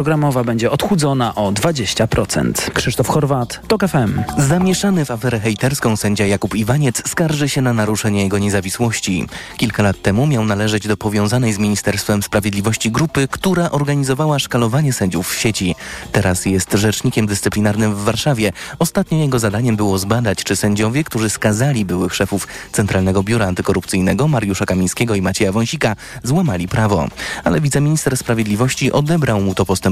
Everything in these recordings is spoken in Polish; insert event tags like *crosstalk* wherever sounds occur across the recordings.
programowa będzie odchudzona o 20%. Krzysztof Chorwat, TOK FM. Zamieszany w aferę hejterską sędzia Jakub Iwaniec skarży się na naruszenie jego niezawisłości. Kilka lat temu miał należeć do powiązanej z Ministerstwem Sprawiedliwości grupy, która organizowała szkalowanie sędziów w sieci. Teraz jest rzecznikiem dyscyplinarnym w Warszawie. Ostatnio jego zadaniem było zbadać, czy sędziowie, którzy skazali byłych szefów Centralnego Biura Antykorupcyjnego Mariusza Kamińskiego i Macieja Wąsika, złamali prawo. Ale wiceminister Sprawiedliwości odebrał mu to postępowanie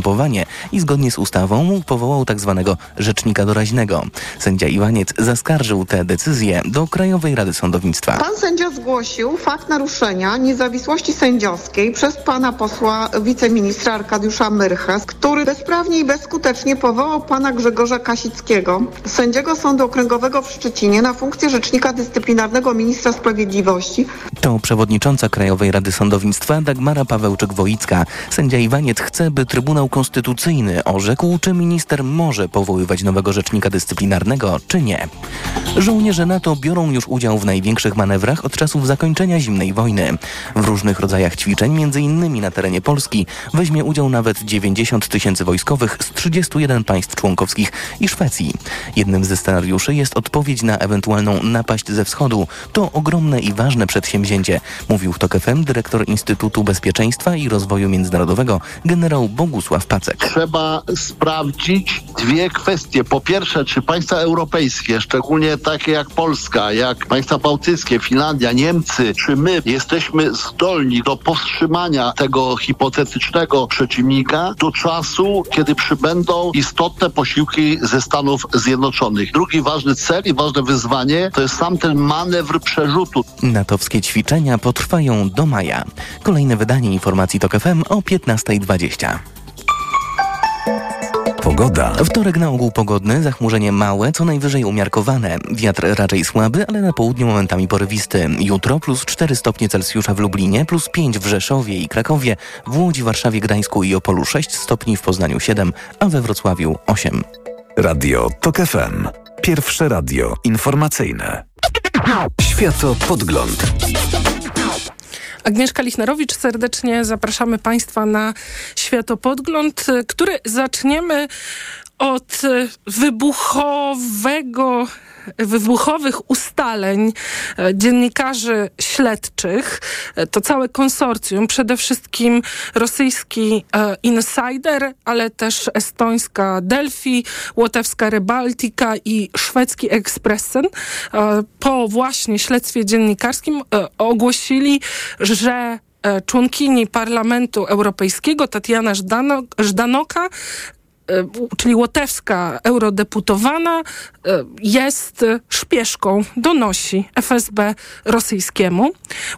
i zgodnie z ustawą powołał tzw. Tak rzecznika doraźnego. Sędzia Iwaniec zaskarżył tę decyzję do Krajowej Rady Sądownictwa. Pan sędzia zgłosił fakt naruszenia niezawisłości sędziowskiej przez pana posła wiceministra Arkadiusza Myrchę, który bezprawnie i bezskutecznie powołał pana Grzegorza Kasickiego, sędziego Sądu Okręgowego w Szczecinie na funkcję rzecznika dyscyplinarnego ministra sprawiedliwości. To przewodnicząca Krajowej Rady Sądownictwa Dagmara Pawełczyk-Woicka. Sędzia Iwaniec chce, by Trybunał Konstytucyjny orzekł, czy minister może powoływać nowego rzecznika dyscyplinarnego, czy nie. Żołnierze NATO biorą już udział w największych manewrach od czasów zakończenia zimnej wojny. W różnych rodzajach ćwiczeń, m.in. na terenie Polski, weźmie udział nawet 90 tysięcy wojskowych z 31 państw członkowskich i Szwecji. Jednym ze scenariuszy jest odpowiedź na ewentualną napaść ze wschodu. To ogromne i ważne przedsięwzięcie, mówił w TOK FM dyrektor Instytutu Bezpieczeństwa i Rozwoju Międzynarodowego generał Bogusław Pacek. Trzeba sprawdzić dwie kwestie. Po pierwsze, czy państwa europejskie, szczególnie takie jak Polska, jak państwa bałtyckie, Finlandia, Niemcy, czy my jesteśmy zdolni do powstrzymania tego hipotetycznego przeciwnika do czasu, kiedy przybędą istotne posiłki ze Stanów Zjednoczonych. Drugi ważny cel i ważne wyzwanie to jest sam ten manewr przerzutu. Natowskie ćwiczenia potrwają do maja. Kolejne wydanie informacji TOK FM o 15.20. Pogoda. Wtorek na ogół pogodny, zachmurzenie małe, co najwyżej umiarkowane. Wiatr raczej słaby, ale na południu momentami porywisty. Jutro plus 4 stopnie Celsjusza w Lublinie, plus 5 w Rzeszowie i Krakowie, w Łodzi, Warszawie, Gdańsku i Opolu 6 stopni, w Poznaniu 7, a we Wrocławiu 8. Radio TOK FM. Pierwsze radio informacyjne. Światopodgląd. Agnieszka Lichnerowicz, serdecznie zapraszamy Państwa na światopodgląd, który zaczniemy od wybuchowego wybuchowych ustaleń e, dziennikarzy śledczych. E, to całe konsorcjum, przede wszystkim rosyjski e, Insider, ale też estońska Delphi, łotewska Rebaltica i szwedzki Expressen po właśnie śledztwie dziennikarskim ogłosili, że członkini Parlamentu Europejskiego Tatiana Żdanoka E, czyli łotewska eurodeputowana, e, jest szpieszką, donosi FSB rosyjskiemu.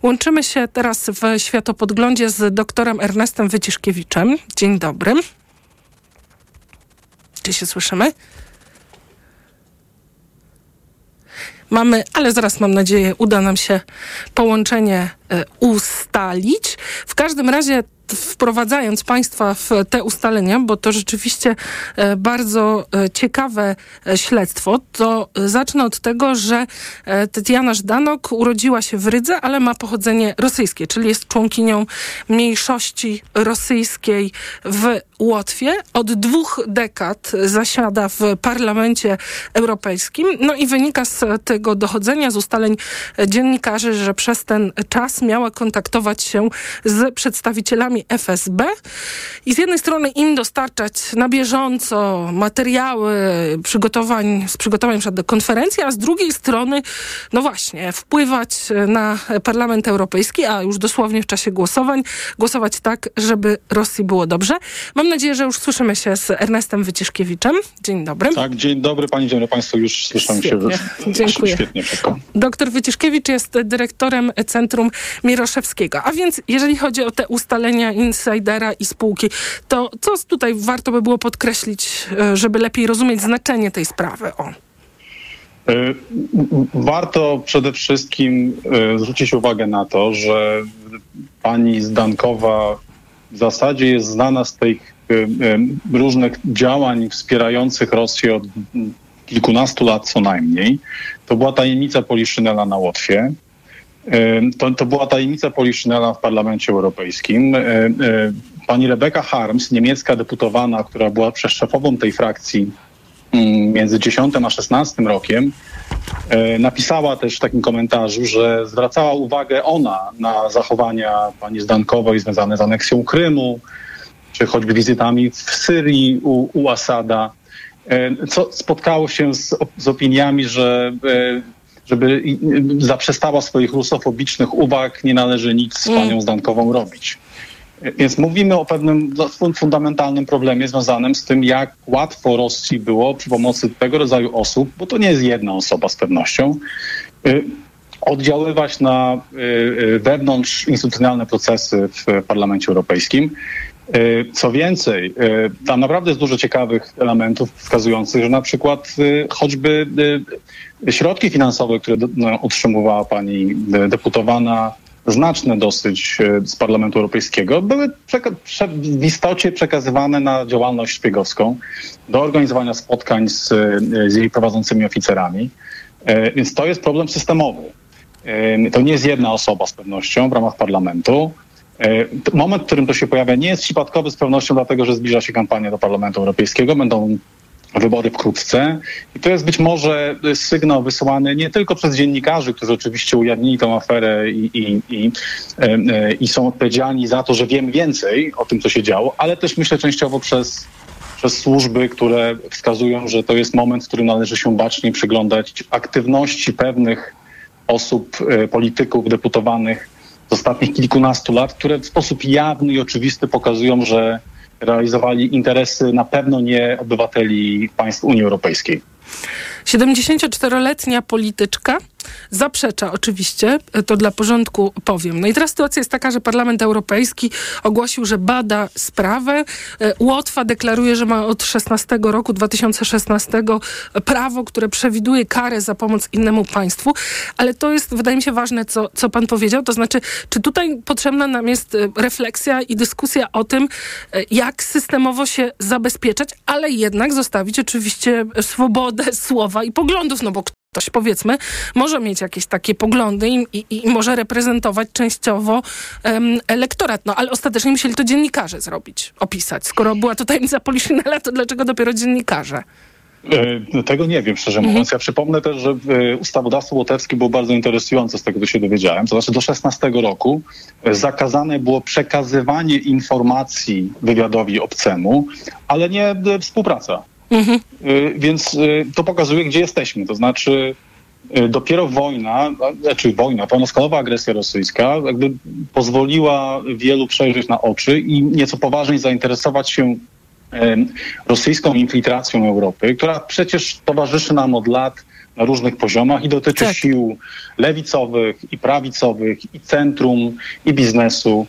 Łączymy się teraz w światopodglądzie z doktorem Ernestem Wyciszkiewiczem. Dzień dobry. Czy się słyszymy? Mamy, ale zaraz mam nadzieję uda nam się połączenie ustalić. W każdym razie wprowadzając Państwa w te ustalenia, bo to rzeczywiście e, bardzo e, ciekawe e, śledztwo, to zacznę od tego, że Tetiana Żdanok urodziła się w Rydze, ale ma pochodzenie rosyjskie, czyli jest członkinią mniejszości rosyjskiej w Łotwie. Od dwóch dekad zasiada w Parlamencie Europejskim. No i wynika z tego dochodzenia, z ustaleń dziennikarzy, że przez ten czas miała kontaktować się z przedstawicielami FSB i z jednej strony im dostarczać na bieżąco materiały przygotowań, z przygotowań do konferencji, a z drugiej strony, no właśnie, wpływać na Parlament Europejski, a już dosłownie w czasie głosowań, głosować tak, żeby Rosji było dobrze. Mam nadzieję, że już słyszymy się z Ernestem Wyciszkiewiczem. Dzień dobry. Tak, dzień dobry Pani, dzień dobry Państwu, już słyszymy Świetnie. się. Dziękuję. Świetnie wszystko. Doktor Wyciszkiewicz jest dyrektorem Centrum Miroszewskiego. A więc jeżeli chodzi o te ustalenia insidera i spółki. To co tutaj warto by było podkreślić, e, żeby lepiej rozumieć znaczenie tej sprawy? O. E, warto przede wszystkim e, zwrócić uwagę na to, że pani Zdankowa w zasadzie jest znana z tych różnych działań wspierających Rosję od kilkunastu lat co najmniej. To była tajemnica Poliszynela na Łotwie. To, to była tajemnica Poliszynela w Parlamencie Europejskim. Pani Rebecca Harms, niemiecka deputowana, która była przez szefową tej frakcji mm, między 10 a 16 rokiem, napisała też w takim komentarzu, że zwracała uwagę ona na zachowania pani Zdankowej związane z aneksją Krymu, czy choćby wizytami w Syrii u, u Asada, co spotkało się z, z opiniami, że żeby zaprzestała swoich rusofobicznych uwag, nie należy nic z panią. Zdankową robić. Więc mówimy o pewnym fundamentalnym problemie związanym z tym, jak łatwo Rosji było przy pomocy tego rodzaju osób, bo to nie jest jedna osoba z pewnością, y, oddziaływać na y, y, wewnątrz instytucjonalne procesy w Parlamencie Europejskim. Co więcej, tam naprawdę jest dużo ciekawych elementów wskazujących, że na przykład choćby środki finansowe, które no, otrzymywała pani deputowana, znaczne dosyć z Parlamentu Europejskiego, były w istocie przekazywane na działalność szpiegowską, do organizowania spotkań z, z jej prowadzącymi oficerami. Więc to jest problem systemowy. To nie jest jedna osoba z pewnością w ramach parlamentu. Moment, w którym to się pojawia, nie jest przypadkowy z pewnością, dlatego że zbliża się kampania do Parlamentu Europejskiego. Będą wybory wkrótce. I to jest być może sygnał wysłany nie tylko przez dziennikarzy, którzy oczywiście ujawnili tę aferę i, i, i, e, i są odpowiedzialni za to, że wiem więcej o tym, co się działo, ale też myślę częściowo przez, przez służby, które wskazują, że to jest moment, w którym należy się bacznie przyglądać aktywności pewnych osób, e, polityków, deputowanych z ostatnich kilkunastu lat, które w sposób jawny i oczywisty pokazują, że realizowali interesy na pewno nie obywateli państw Unii Europejskiej. 74-letnia polityczka zaprzecza oczywiście, to dla porządku powiem. No i teraz sytuacja jest taka, że Parlament Europejski ogłosił, że bada sprawę. E, Łotwa deklaruje, że ma od 16 roku 2016 prawo, które przewiduje karę za pomoc innemu państwu, ale to jest, wydaje mi się, ważne, co, co pan powiedział, to znaczy, czy tutaj potrzebna nam jest e, refleksja i dyskusja o tym, e, jak systemowo się zabezpieczać, ale jednak zostawić oczywiście swobodę słowa i poglądów, no bo ktoś powiedzmy może mieć jakieś takie poglądy i, i, i może reprezentować częściowo um, elektorat. No ale ostatecznie musieli to dziennikarze zrobić, opisać. Skoro była to tajemnica Poliszynela, to dlaczego dopiero dziennikarze? E, tego nie wiem, szczerze mówiąc. Mhm. Ja przypomnę też, że e, ustawodawstwo łotewskie było bardzo interesujące z tego, co się dowiedziałem. To znaczy do 16 roku e, zakazane było przekazywanie informacji wywiadowi obcemu, ale nie współpraca. Mhm. Y, więc y, to pokazuje, gdzie jesteśmy. To znaczy, y, dopiero wojna, znaczy wojna, pełnoskalowa agresja rosyjska, jakby pozwoliła wielu przejrzeć na oczy i nieco poważniej zainteresować się rosyjską infiltracją Europy, która przecież towarzyszy nam od lat na różnych poziomach i dotyczy tak. sił lewicowych i prawicowych, i centrum, i biznesu,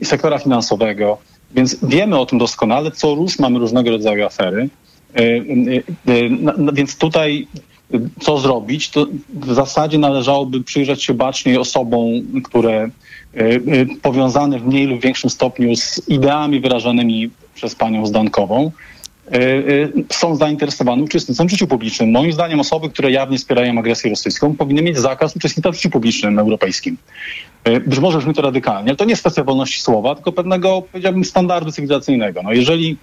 i sektora finansowego. Więc wiemy o tym doskonale, co róż mamy różnego rodzaju afery. E, e, e, więc tutaj co zrobić, to w zasadzie należałoby przyjrzeć się baczniej osobom, które powiązane w mniej lub większym stopniu z ideami wyrażanymi przez panią Zdankową, są zainteresowane uczestnictwem w życiu publicznym. Moim zdaniem osoby, które jawnie wspierają agresję rosyjską, powinny mieć zakaz uczestnictwa w życiu publicznym europejskim. Być może brzmi to radykalnie, ale to nie jest kwestia wolności słowa, tylko pewnego, powiedziałbym, standardu cywilizacyjnego. No jeżeli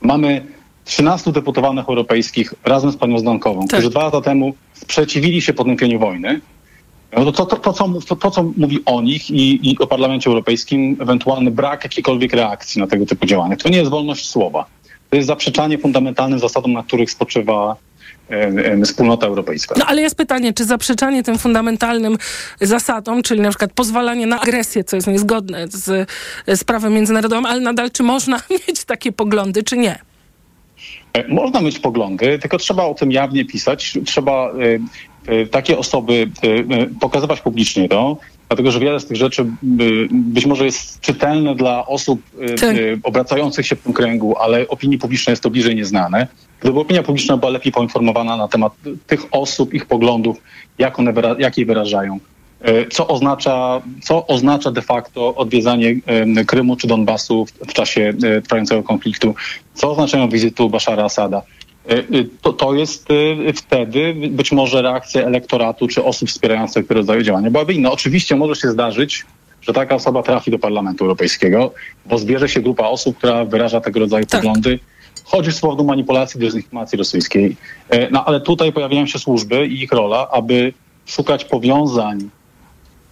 mamy 13 deputowanych europejskich razem z panią Zdankową, tak. którzy dwa lata temu sprzeciwili się potępieniu wojny, no to, to, to, co, to, to, co mówi o nich i, i o Parlamencie Europejskim, ewentualny brak jakiejkolwiek reakcji na tego typu działania, to nie jest wolność słowa. To jest zaprzeczanie fundamentalnym zasadom, na których spoczywa wspólnota europejska. No ale jest pytanie, czy zaprzeczanie tym fundamentalnym zasadom, czyli na przykład pozwalanie na agresję, co jest niezgodne z, z prawem międzynarodowym, ale nadal czy można *laughs* mieć takie poglądy, czy nie? E, można mieć poglądy, tylko trzeba o tym jawnie pisać. Trzeba e, e, takie osoby pokazywać publicznie to, dlatego że wiele z tych rzeczy być może jest czytelne dla osób tak. obracających się w tym kręgu, ale opinii publicznej jest to bliżej nieznane. Gdyby opinia publiczna była lepiej poinformowana na temat tych osób, ich poglądów, jak one jak je wyrażają, co oznacza, co oznacza de facto odwiedzanie Krymu czy Donbasu w, w czasie trwającego konfliktu, co oznaczają wizyty Bashara Asada. To, to jest wtedy być może reakcja elektoratu czy osób wspierających te rodzaje działania byłaby inna. Oczywiście może się zdarzyć, że taka osoba trafi do Parlamentu Europejskiego, bo zbierze się grupa osób, która wyraża tego rodzaju tak. poglądy. Chodzi z powodu manipulacji, dezinformacji rosyjskiej. No ale tutaj pojawiają się służby i ich rola, aby szukać powiązań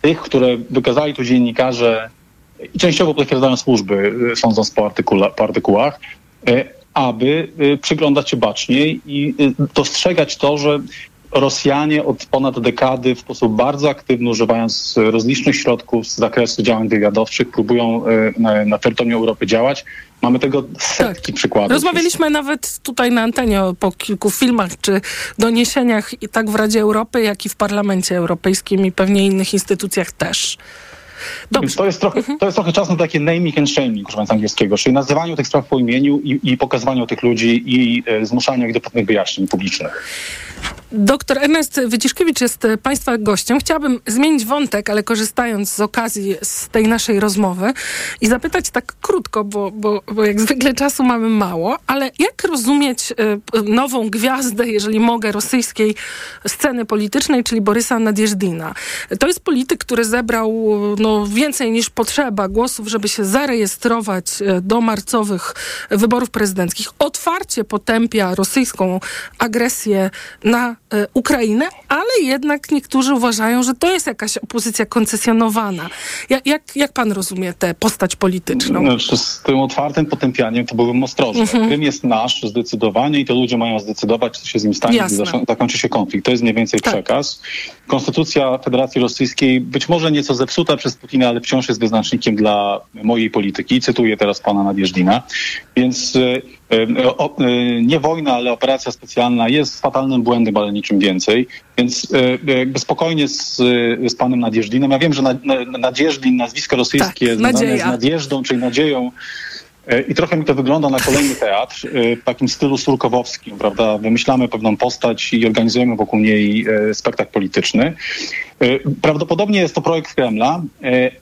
tych, które wykazali tu dziennikarze i częściowo potwierdzają służby, y, sądząc po, artykule, po artykułach, y, aby y, przyglądać się baczniej i dostrzegać to, że Rosjanie od ponad dekady w sposób bardzo aktywny, używając rozlicznych środków z zakresu działań wywiadowczych, próbują na, na terytorium Europy działać. Mamy tego setki tak. przykładów. Rozmawialiśmy nawet tutaj na antenie po kilku filmach czy doniesieniach i tak w Radzie Europy, jak i w Parlamencie Europejskim i pewnie innych instytucjach też. Dobrze. To jest, trochę, mhm. to jest trochę czas na takie naming and shaming, używając angielskiego, czyli nazywaniu tych spraw po imieniu i, i pokazywaniu tych ludzi i e, zmuszaniu ich do pewnych wyjaśnień publicznych. Doktor Ernest Wyciszkiewicz jest Państwa gościem. Chciałabym zmienić wątek, ale korzystając z okazji z tej naszej rozmowy i zapytać tak krótko, bo, bo, bo jak zwykle czasu mamy mało, ale jak rozumieć y, nową gwiazdę, jeżeli mogę, rosyjskiej sceny politycznej, czyli Borysa Nadjeżdina? To jest polityk, który zebrał no, więcej niż potrzeba głosów, żeby się zarejestrować y, do marcowych wyborów prezydenckich. Otwarcie potępia rosyjską agresję na E, Ukrainę, ale jednak niektórzy uważają, że to jest jakaś opozycja koncesjonowana. Jak, jak, jak pan rozumie tę postać polityczną? Znaczy, z tym otwartym potępianiem to byłbym ostrożny. Mhm. Krym jest nasz zdecydowanie i to ludzie mają zdecydować, co się z nim stanie, gdy zakończy się konflikt. To jest mniej więcej tak. przekaz. Konstytucja Federacji Rosyjskiej być może nieco zepsuta przez Putina, ale wciąż jest wyznacznikiem dla mojej polityki. Cytuję teraz pana Nadjeżdżina. Więc e, e, o, nie wojna, ale operacja specjalna jest fatalnym błędem, ale niczym więcej. Więc e, jakby spokojnie z, z panem Nadjeżdinem. Ja wiem, że na, na, Nadjeżdin, nazwisko rosyjskie, tak, związane z Nadjeżdą, czyli nadzieją, e, i trochę mi to wygląda na kolejny teatr e, w takim stylu surkowowskim, prawda? Wymyślamy pewną postać i organizujemy wokół niej spektakl polityczny. Prawdopodobnie jest to projekt Kremla,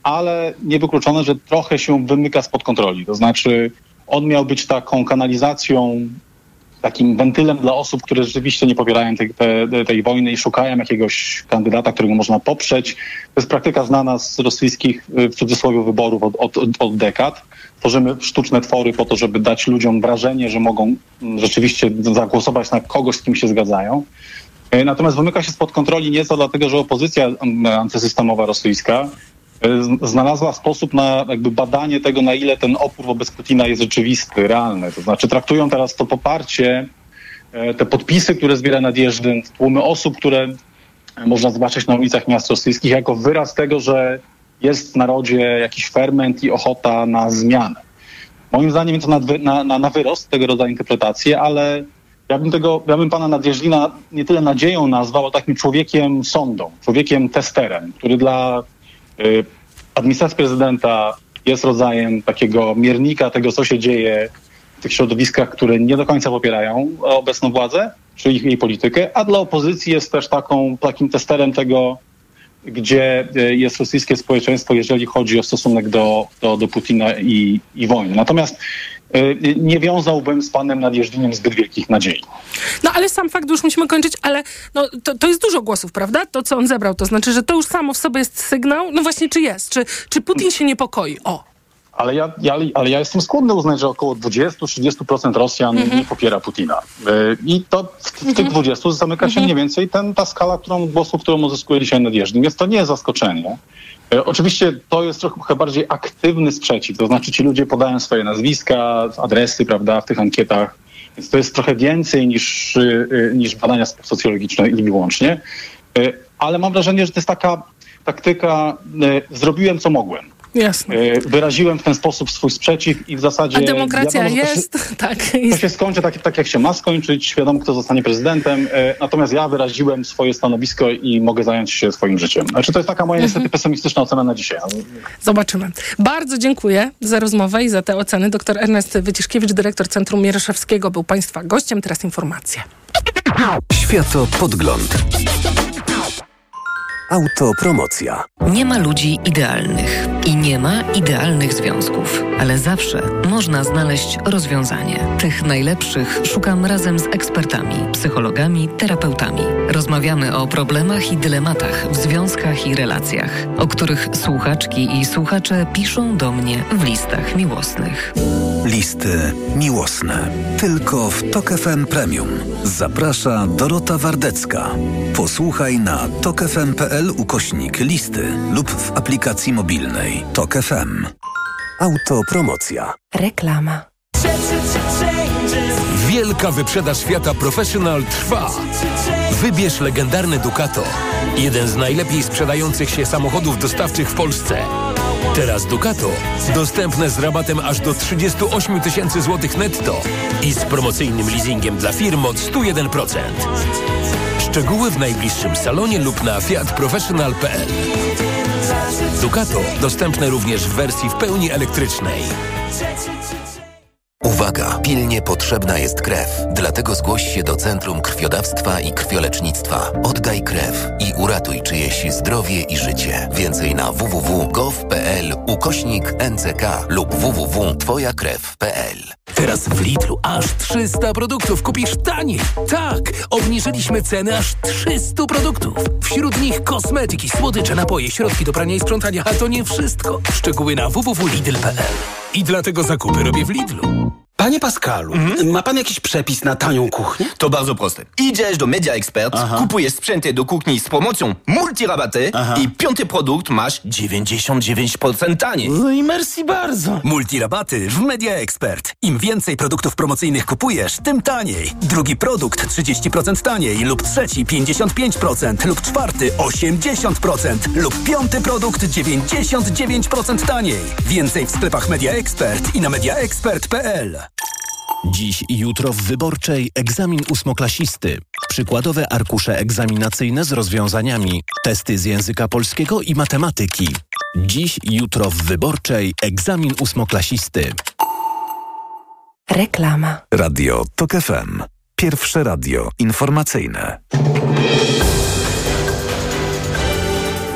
ale niewykluczone, że trochę się wymyka spod kontroli. To znaczy, on miał być taką kanalizacją takim wentylem dla osób, które rzeczywiście nie popierają tej, tej, tej, wojny i szukają jakiegoś kandydata, którego można poprzeć. To jest praktyka znana z rosyjskich, w cudzysłowie, wyborów od, od, od dekad. Tworzymy sztuczne twory po to, żeby dać ludziom wrażenie, że mogą mm, rzeczywiście zagłosować na kogoś, z kim się zgadzają. Y, natomiast wymyka się spod kontroli nieco dlatego, że opozycja mm, antysystemowa rosyjska y, znalazła sposób na jakby badanie tego, na ile ten opór wobec Putina jest rzeczywisty, realny. To znaczy traktują teraz to poparcie, e, te podpisy, które zbiera Nadjeżdżyn, tłumy osób, które można zobaczyć na ulicach miast rosyjskich, jako wyraz tego, że jest w narodzie jakiś ferment i ochota na zmianę. Moim zdaniem to na, na, na, wyrost tego rodzaju interpretacje, ale ja bym, tego, ja bym pana Nadjeżdżina nie tyle nadzieją nazwał, ale takim człowiekiem sondą, człowiekiem testerem, który dla y, administracji prezydenta jest rodzajem takiego miernika tego, co się dzieje w tych środowiskach, które nie do końca popierają obecną władzę, czyli jej politykę, a dla opozycji jest też taką, takim testerem tego, gdzie e, jest rosyjskie społeczeństwo, jeżeli chodzi o stosunek do, do, do Putina i, i wojny. Natomiast e, nie wiązałbym z panem Nadjeżdżyniem zbyt wielkich nadziei. No ale sam fakt, już musimy kończyć, ale no, to, to jest dużo głosów, prawda? To, co on zebrał, to znaczy, że to już samo w sobie jest sygnał. No właśnie, czy jest? Czy, czy Putin się niepokoi? O! Ale ja, ja, ale ja jestem skłonny uznać, że około 20-30% Rosjan mm -hmm. nie popiera Putina. E, I to w, tych 20 mhm. zamyka się mm -hmm. mniej więcej ten, ta skala którą, głosów, którą uzyskuje dzisiaj Nadjeżdżyn. Więc to nie jest zaskoczenie. E, oczywiście to jest trochę bardziej aktywny sprzeciw, to znaczy ci ludzie podają swoje nazwiska, adresy, prawda, w tych ankietach, więc to jest trochę więcej niż, e, niż badania socjologiczne i wyłącznie. Ale mam wrażenie, że to jest taka taktyka, zrobiłem co mogłem. Jasne. E, wyraziłem w ten sposób swój sprzeciw i w zasadzie... A demokracja jest, to się, *laughs* tak. To się skończy tak, tak, jak się ma skończyć, wiadomo kto zostanie prezydentem, e, natomiast ja wyraziłem swoje stanowisko i mogę zająć się swoim życiem. Znaczy to jest taka moja niestety mhm. pesymistyczna ocena na dzisiaj. Zobaczymy. Bardzo dziękuję za rozmowę i za te oceny. Doktor Ernest Wyciszkiewicz, dyrektor Centrum Mieroszewskiego był Państwa gościem. Teraz informacje. Światopodgląd. Autopromocja. Nie ma ludzi idealnych i nie ma idealnych związków, ale zawsze można znaleźć rozwiązanie. Tych najlepszych szukam razem z ekspertami, psychologami, terapeutami. Rozmawiamy o problemach i dylematach w związkach i relacjach, o których słuchaczki i słuchacze piszą do mnie w listach miłosnych. Listy miłosne. Tylko w Tok FM Premium. Zaprasza Dorota Wardecka. Posłuchaj na tokefm.pl ukośnik listy lub w aplikacji mobilnej Tok FM. Autopromocja. Reklama. Wielka wyprzedaż świata Professional trwa. Wybierz legendarny Ducato. Jeden z najlepiej sprzedających się samochodów dostawczych w Polsce. Teraz Ducato dostępne z rabatem aż do 38 tysięcy złotych netto i z promocyjnym leasingiem dla firm od 101%. Szczegóły w najbliższym salonie lub na fiatprofessional.pl Ducato dostępne również w wersji w pełni elektrycznej. Uwaga! Pilnie potrzebna jest krew. Dlatego zgłoś się do Centrum Krwiodawstwa i Krwiolecznictwa. Oddaj krew i uratuj czyjeś zdrowie i życie. Więcej na www.gov.pl ukośnik NCK lub www.twojakrew.pl Teraz w Lidlu aż 300 produktów kupisz taniej. Tak, obniżyliśmy ceny aż 300 produktów. Wśród nich kosmetyki, słodycze, napoje, środki do prania i sprzątania, a to nie wszystko. Szczegóły na www.lidl.pl I dlatego zakupy robię w Lidlu. Panie Pascalu, ma pan jakiś przepis na tanią kuchnię? To bardzo proste. Idziesz do Media Expert, kupujesz sprzęty do kuchni z promocją multirabaty i piąty produkt masz 99% taniej. No i merci bardzo. Multirabaty w Media Expert. Im więcej produktów promocyjnych kupujesz, tym taniej. Drugi produkt 30% taniej lub trzeci 55% lub czwarty 80% lub piąty produkt 99% taniej. Więcej w sklepach Media Expert i na mediaexpert.pl. Dziś i jutro w Wyborczej egzamin ósmoklasisty. Przykładowe arkusze egzaminacyjne z rozwiązaniami. Testy z języka polskiego i matematyki. Dziś i jutro w Wyborczej egzamin ósmoklasisty. Reklama. Radio Tok FM. Pierwsze radio informacyjne.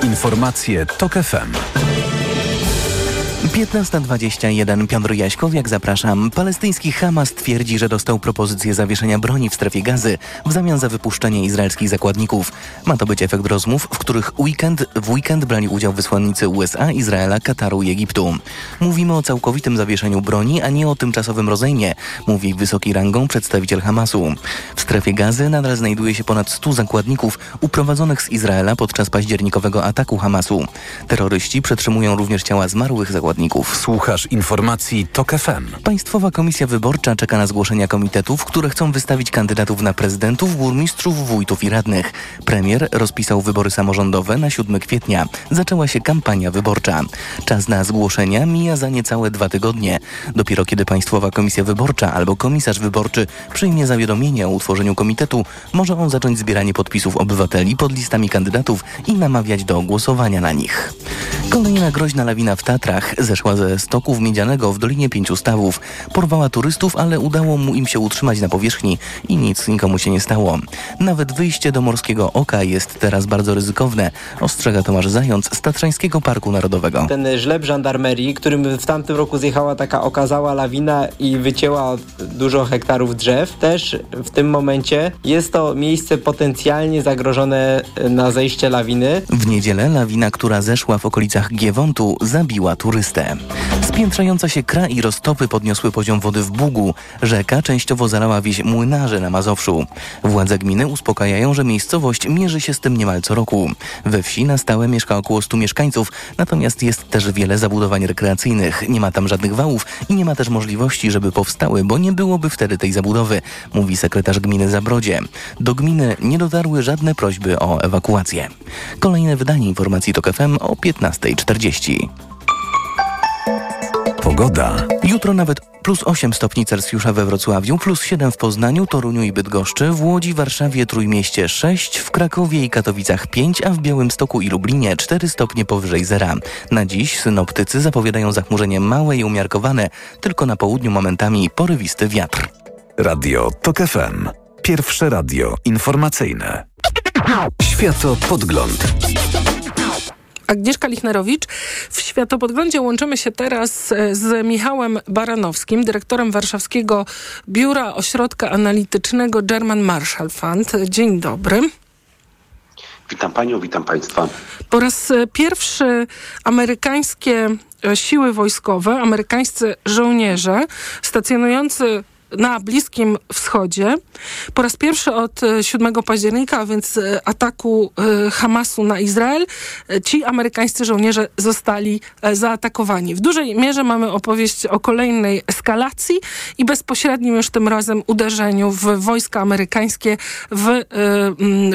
Informacje Tok FM. 15.21 Piotr Jaśkowiak, zapraszam. Palestyński Hamas twierdzi, że dostał propozycję zawieszenia broni w strefie gazy w zamian za wypuszczenie izraelskich zakładników. Ma to być efekt rozmów, w których weekend, w weekend brali udział wysłannicy USA, Izraela, Kataru i Egiptu. Mówimy o całkowitym zawieszeniu broni, a nie o tymczasowym rozejmie, mówi wysoki rangą przedstawiciel Hamasu. W strefie gazy nadal znajduje się ponad 100 zakładników uprowadzonych z Izraela podczas październikowego ataku Hamasu. Terroryści przetrzymują również ciała zmarłych zakładników. Słuchasz informacji TOK FM. Państwowa Komisja Wyborcza czeka na zgłoszenia komitetów, które chcą wystawić kandydatów na prezydentów, burmistrzów, wójtów i radnych. Premier rozpisał wybory samorządowe na 7 kwietnia. Zaczęła się kampania wyborcza. Czas na zgłoszenia mija za niecałe dwa tygodnie. Dopiero kiedy Państwowa Komisja Wyborcza albo komisarz wyborczy przyjmie zawiadomienie o utworzeniu komitetu, może on zacząć zbieranie podpisów obywateli pod listami kandydatów i namawiać do głosowania na nich. Kolejna groźna lawina w Tatrach zeszła ze stoków miedzianego w Dolinie Pięciu Stawów. Porwała turystów, ale udało mu im się utrzymać na powierzchni i nic nikomu się nie stało. Nawet wyjście do Morskiego Oka jest teraz bardzo ryzykowne, ostrzega Tomasz Zając z Tatrzańskiego Parku Narodowego. Ten żleb żandarmerii, którym w tamtym roku zjechała taka okazała lawina i wycięła dużo hektarów drzew, też w tym momencie jest to miejsce potencjalnie zagrożone na zejście lawiny. W niedzielę lawina, która zeszła w okolicach Giewontu, zabiła turystę. Spiętrzająca się kra i roztopy podniosły poziom wody w Bugu. Rzeka częściowo zalała wieś Młynarze na Mazowszu. Władze gminy uspokajają, że miejscowość mierzy się z tym niemal co roku. We wsi na stałe mieszka około 100 mieszkańców, natomiast jest też wiele zabudowań rekreacyjnych. Nie ma tam żadnych wałów i nie ma też możliwości, żeby powstały, bo nie byłoby wtedy tej zabudowy, mówi sekretarz gminy Zabrodzie. Do gminy nie dotarły żadne prośby o ewakuację. Kolejne wydanie informacji TOK FM o 15.40. Pogoda. Jutro nawet plus 8 stopni Celsjusza we Wrocławiu, plus 7 w Poznaniu, Toruniu i Bydgoszczy, w Łodzi, Warszawie, Trójmieście 6, w Krakowie i Katowicach 5, a w Białymstoku i Lublinie 4 stopnie powyżej zera. Na dziś synoptycy zapowiadają zachmurzenie małe i umiarkowane, tylko na południu momentami porywisty wiatr. Radio TOK FM. Pierwsze radio informacyjne. Światopodgląd. Agnieszka Lichnerowicz. W Światopodglądzie łączymy się teraz e, z Michałem Baranowskim, dyrektorem Warszawskiego Biura Ośrodka Analitycznego German Marshall Fund. Dzień dobry. Witam Panią, witam Państwa. Po raz e, pierwszy amerykańskie e, siły wojskowe, amerykańscy żołnierze stacjonujący na Bliskim Wschodzie. Po raz pierwszy od 7 e, października, a więc e, ataku e, Hamasu na Izrael, ci amerykańscy żołnierze zostali zaatakowani. W dużej mierze mamy opowieść o kolejnej eskalacji i bezpośrednim już tym razem uderzeniu w wojska amerykańskie w,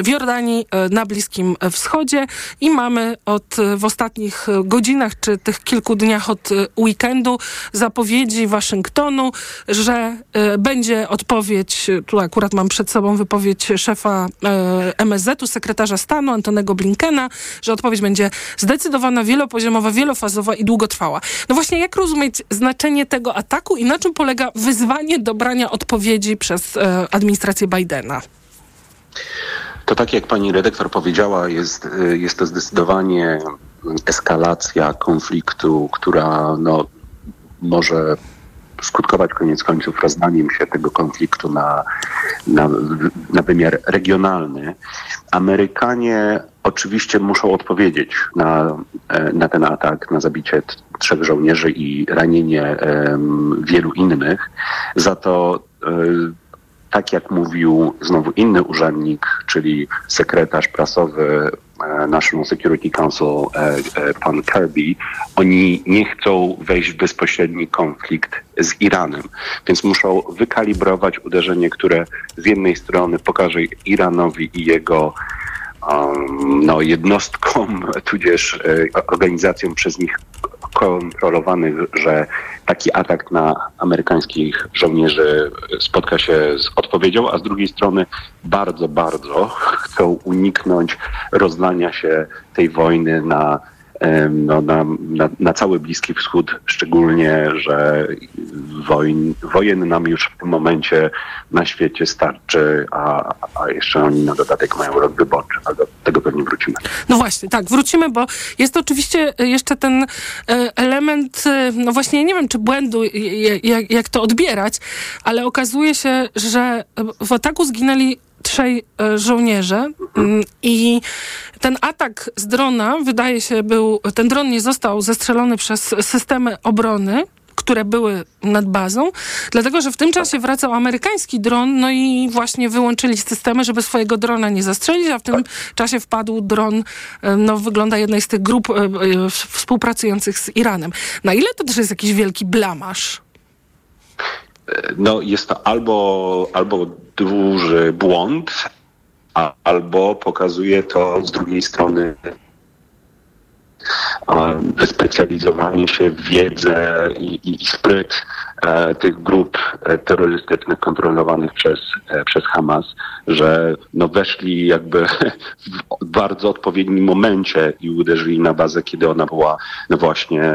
w Jordanii na Bliskim Wschodzie i mamy od w ostatnich godzinach czy tych kilku dniach od weekendu zapowiedzi Waszyngtonu, że będzie odpowiedź, tu akurat mam przed sobą wypowiedź szefa e, MSZ-u, sekretarza stanu Antonego Blinkena, że odpowiedź będzie zdecydowana, wielopoziomowa, wielofazowa i długotrwała. No właśnie, jak rozumieć znaczenie tego ataku i na czym polega wyzwanie dobrania odpowiedzi przez e, administrację Bidena? To tak jak pani redaktor powiedziała, jest, e, jest to zdecydowanie eskalacja konfliktu, która no, może skutkować koniec końców rozdaniem się tego konfliktu na, na, na wymiar regionalny. Amerykanie oczywiście muszą odpowiedzieć na, e, na ten atak, na zabicie trzech żołnierzy i ranienie um, wielu innych. Za to um, tak jak mówił znowu inny urzędnik, czyli sekretarz prasowy National Security Council, e, e, pan Kirby, oni nie chcą wejść w bezpośredni konflikt z Iranem, więc muszą wykalibrować uderzenie, które z jednej strony pokaże Iranowi i jego um, no, jednostkom, *laughs* tudzież organizacjom przez nich kontrolowanych, że taki atak na amerykańskich żołnierzy spotka się z odpowiedzią, a z drugiej strony bardzo, bardzo chcą uniknąć rozlania się tej wojny na no, na, na, na, cały Bliski Wschód, szczególnie, że wojen, wojen nam już w tym momencie na świecie starczy, a, a jeszcze oni na dodatek mają rok wyborczy, ale do tego pewnie wrócimy. No właśnie, tak, wrócimy, bo jest oczywiście jeszcze ten e, element, e, no właśnie nie wiem, czy błędu, jak, jak to odbierać, ale okazuje się, że w ataku zginęli trzej e, żołnierze mm, i ten atak z drona, wydaje się, był, ten dron nie został zestrzelony przez systemy obrony, które były nad bazą, dlatego że w tym czasie wracał amerykański dron, no i właśnie wyłączyli systemy, żeby swojego drona nie zastrzelić, a w tym czasie wpadł dron, e, no wygląda jednej z tych grup e, współpracujących z Iranem. Na ile to też jest jakiś wielki blamasz? No jest to albo, albo duży błąd, a, albo pokazuje to z drugiej strony wyspecjalizowanie się w wiedzę i, i spryt e, tych grup e, terrorystycznych kontrolowanych przez, e, przez Hamas, że no weszli jakby *laughs* w bardzo odpowiednim momencie i uderzyli na bazę, kiedy ona była no właśnie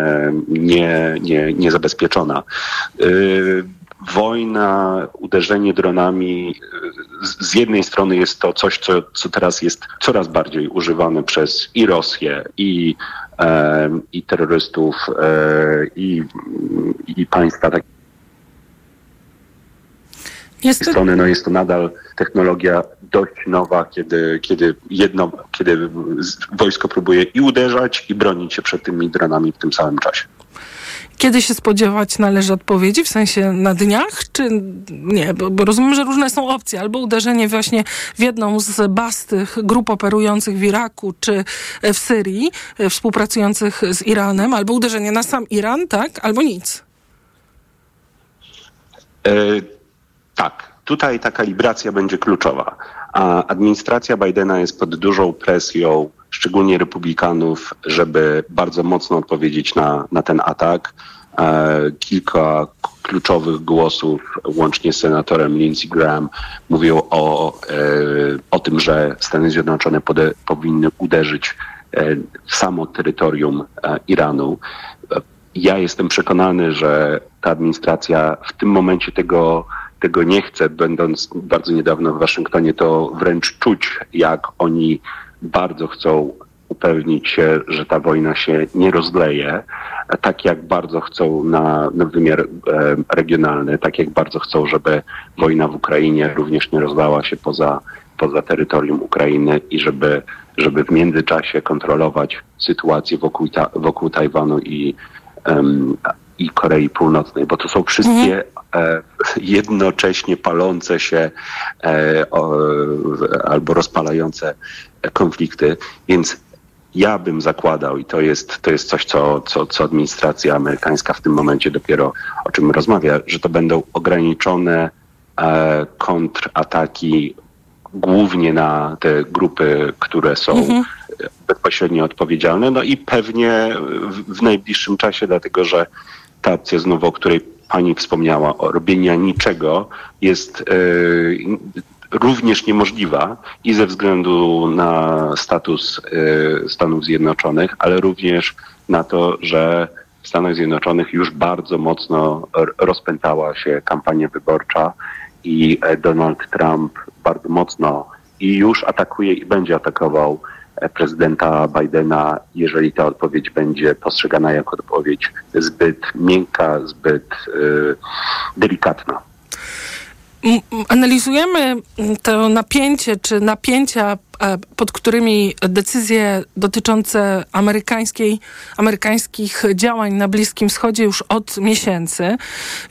nie, nie, niezabezpieczona. Y, wojna, uderzenie dronami, z, z jednej strony jest to coś, co, co teraz jest coraz bardziej używane przez i Rosję, i, e, i terrorystów, e, i, i państwa tak jest to... strony no jest to nadal technologia dość nowa, kiedy, kiedy jedno, kiedy wojsko próbuje i uderzać, i bronić się przed tymi dronami w tym samym czasie. Kiedy się spodziewać należy odpowiedzi? W sensie na dniach, czy nie? Bo, bo, rozumiem, że różne są opcje. Albo uderzenie właśnie w jedną z baz tych grup operujących w Iraku, czy w Syrii, e, współpracujących z Iranem, albo uderzenie na sam Iran, tak? Albo nic. E, tak. Tutaj ta kalibracja będzie kluczowa. A administracja Bidena jest pod dużą presją szczególnie republikanów, żeby bardzo mocno odpowiedzieć na, na ten atak. E, kilka kluczowych głosów, łącznie z senatorem Lindsey Graham, mówią o, e, o tym, że Stany Zjednoczone pode, powinny uderzyć e, w samo terytorium Iranu. Ja jestem przekonany, że ta administracja w tym momencie tego, tego nie chce. Będąc bardzo niedawno w Waszyngtonie, to wręcz czuć, jak oni bardzo chcą upewnić się, że ta wojna się nie rozleje, tak jak bardzo chcą na, na wymiar e, regionalny, tak jak bardzo chcą, żeby wojna w Ukrainie również nie rozlała się poza, poza terytorium Ukrainy i żeby, żeby w międzyczasie kontrolować sytuację wokół, ta, wokół Tajwanu i, em, i Korei Północnej, bo to są wszystkie e, jednocześnie palące się e, albo rozpalające konflikty, więc ja bym zakładał, i to jest, to jest coś, co, co, co administracja amerykańska w tym momencie dopiero o czym rozmawia, że to będą ograniczone e, kontrataki głównie na te grupy, które są Mhm. bezpośrednio odpowiedzialne, no i pewnie w, w najbliższym czasie, dlatego że ta opcja znowu, o której pani wspomniała, o robienia niczego, jest e, również niemożliwa i ze względu na status e, Stanów Zjednoczonych, ale również na to, że w Stanach Zjednoczonych już bardzo mocno rozpętała się kampania wyborcza i e, Donald Trump bardzo mocno i już atakuje i będzie atakował prezydenta Bidena, jeżeli ta odpowiedź będzie postrzegana jako odpowiedź zbyt miękka, zbyt e, delikatna. Analizujemy to napięcie, czy napięcia, pod którymi decyzje dotyczące amerykańskiej, amerykańskich działań na Bliskim Wschodzie już od miesięcy.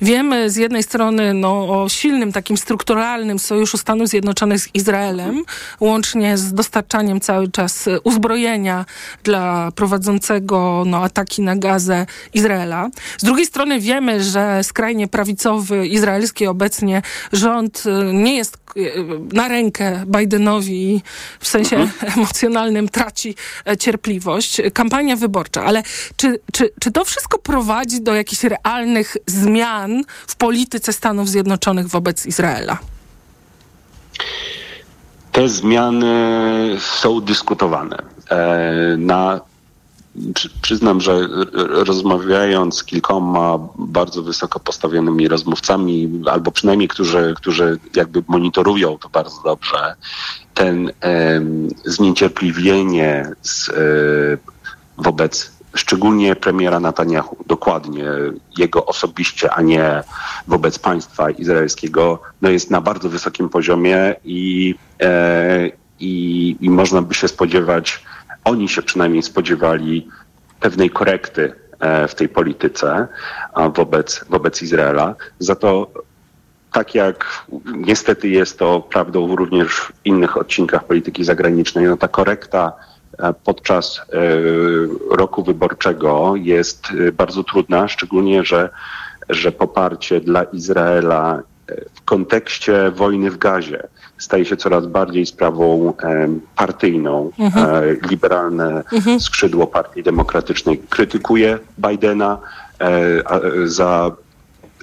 Wiemy z jednej strony no, o silnym, takim strukturalnym sojuszu Stanów Zjednoczonych z Izraelem, łącznie z dostarczaniem cały czas e, uzbrojenia dla prowadzącego no, ataki na Gazę Izraela. Z drugiej strony wiemy, że skrajnie prawicowy izraelski obecnie rząd e, nie jest e, na rękę Bidenowi w sensie *laughs* emocjonalnym traci e, cierpliwość. Kampania wyborcza, ale czy, czy, czy to wszystko prowadzi do jakichś realnych zmian w polityce Stanów Zjednoczonych wobec Izraela? Te zmiany są dyskutowane. E, Na, przy, przyznam, że rozmawiając z kilkoma bardzo wysoko postawionymi rozmówcami, albo przynajmniej którzy, którzy jakby monitorują to bardzo dobrze, ten em, zniecierpliwienie z, e, wobec szczególnie premiera Netanyahu, dokładnie jego osobiście, a nie wobec państwa izraelskiego, no jest na bardzo wysokim poziomie i, e, i, i można by się spodziewać, oni się przynajmniej spodziewali pewnej korekty e, w tej polityce wobec, wobec Izraela. Za to tak jak niestety jest to prawdą również w innych odcinkach polityki zagranicznej, no ta korekta e, podczas e, roku wyborczego jest bardzo trudna, szczególnie, że, że poparcie dla Izraela w kontekście wojny w Gazie staje się coraz bardziej sprawą partyjną. Mhm. E, Liberalne Mhm. skrzydło Partii Demokratycznej krytykuje Bidena e, za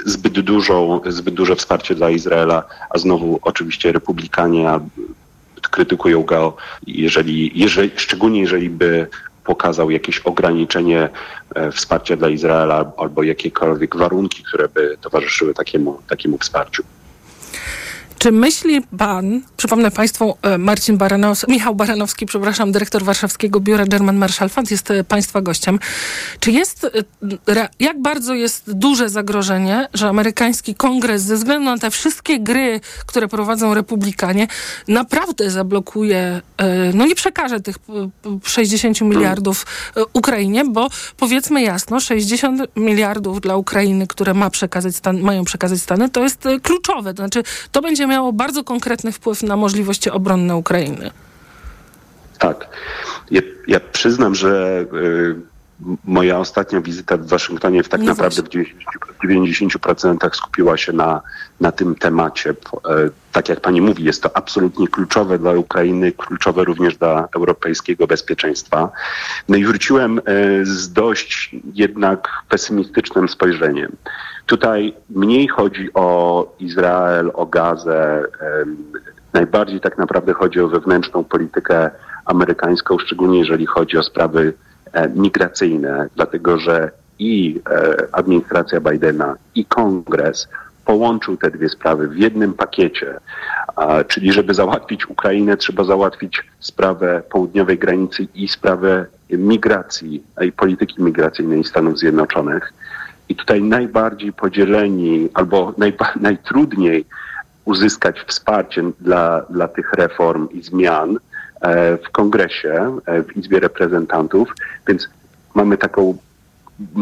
zbyt dużą, zbyt duże wsparcie dla Izraela, a znowu oczywiście republikanie krytykują go, jeżeli, jeżeli, szczególnie jeżeli by pokazał jakieś ograniczenie e, wsparcia dla Izraela albo jakiekolwiek warunki, które by towarzyszyły takiemu, takiemu wsparciu. Czy myśli pan, przypomnę państwu, e, Marcin Baranowski, Michał Baranowski, przepraszam, dyrektor warszawskiego biura German Marshall Fund, jest e, państwa gościem. Czy jest, e, jak bardzo jest duże zagrożenie, że amerykański kongres ze względu na te wszystkie gry, które prowadzą republikanie, naprawdę zablokuje, no nie przekaże tych p- p- 60 miliardów e, Ukrainie, bo powiedzmy jasno, 60 miliardów dla Ukrainy, które ma przekazać Stan, mają przekazać Stany, to jest kluczowe. To znaczy, to będzie miało bardzo konkretny wpływ na możliwości obronne Ukrainy. Tak. Ja, ja przyznam, że y, m- moja ostatnia wizyta w Waszyngtonie w tak No naprawdę w 90%, 90% skupiła się na, na tym temacie. E, Tak jak pani mówi, jest to absolutnie kluczowe dla Ukrainy, kluczowe również dla europejskiego bezpieczeństwa. No i wróciłem e, z dość jednak pesymistycznym spojrzeniem. Tutaj mniej chodzi o Izrael, o Gazę. Najbardziej tak naprawdę chodzi o wewnętrzną politykę amerykańską, szczególnie jeżeli chodzi o sprawy migracyjne, dlatego że i e, administracja Bidena, i kongres połączył te dwie sprawy w jednym pakiecie, czyli żeby załatwić Ukrainę, trzeba załatwić sprawę południowej granicy i sprawę migracji i polityki migracyjnej Stanów Zjednoczonych. I tutaj najbardziej podzieleni albo najtrudniej uzyskać wsparcie dla, dla tych reform i zmian e, w kongresie, e, w Izbie Reprezentantów, więc mamy taką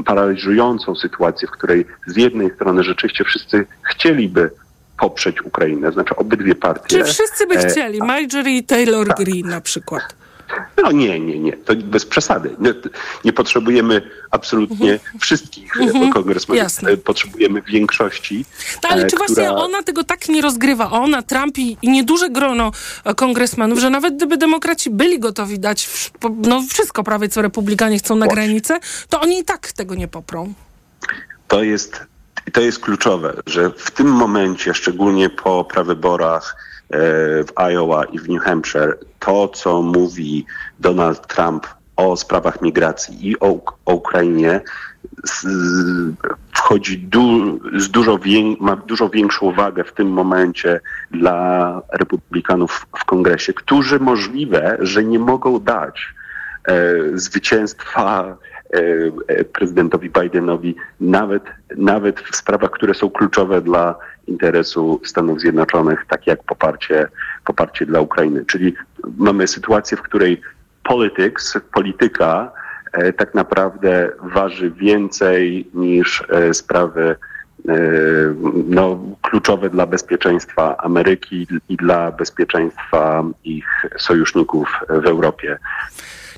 paraliżującą sytuację, w której z jednej strony rzeczywiście wszyscy chcieliby poprzeć Ukrainę, znaczy obydwie partie. Czy wszyscy by e, chcieli? Marjorie Taylor Greene na przykład. No nie, nie, nie. To bez przesady. Nie, nie potrzebujemy absolutnie Mhm. wszystkich Mhm. kongresmenów. Jasne. E, Potrzebujemy większości. No, ale e, czy właśnie ona tego tak nie rozgrywa? Ona, Trump i, i nieduże grono e, kongresmenów, że nawet gdyby demokraci byli gotowi dać no, wszystko prawie, co republikanie chcą na granicę, to oni i tak tego nie poprą. To jest, to jest kluczowe, że w tym momencie, szczególnie po prawyborach e, w Iowa i w New Hampshire, to, co mówi Donald Trump o sprawach migracji i o, o Ukrainie, wchodzi du, z dużo ma dużo większą wagę w tym momencie dla republikanów w kongresie, którzy możliwe, że nie mogą dać e, zwycięstwa e, e, prezydentowi Bidenowi nawet, nawet w sprawach, które są kluczowe dla interesu Stanów Zjednoczonych, takie jak poparcie, poparcie dla Ukrainy. Czyli mamy sytuację, w której politics, polityka e, tak naprawdę waży więcej niż e, sprawy e, no, kluczowe dla bezpieczeństwa Ameryki i dla bezpieczeństwa ich sojuszników w Europie.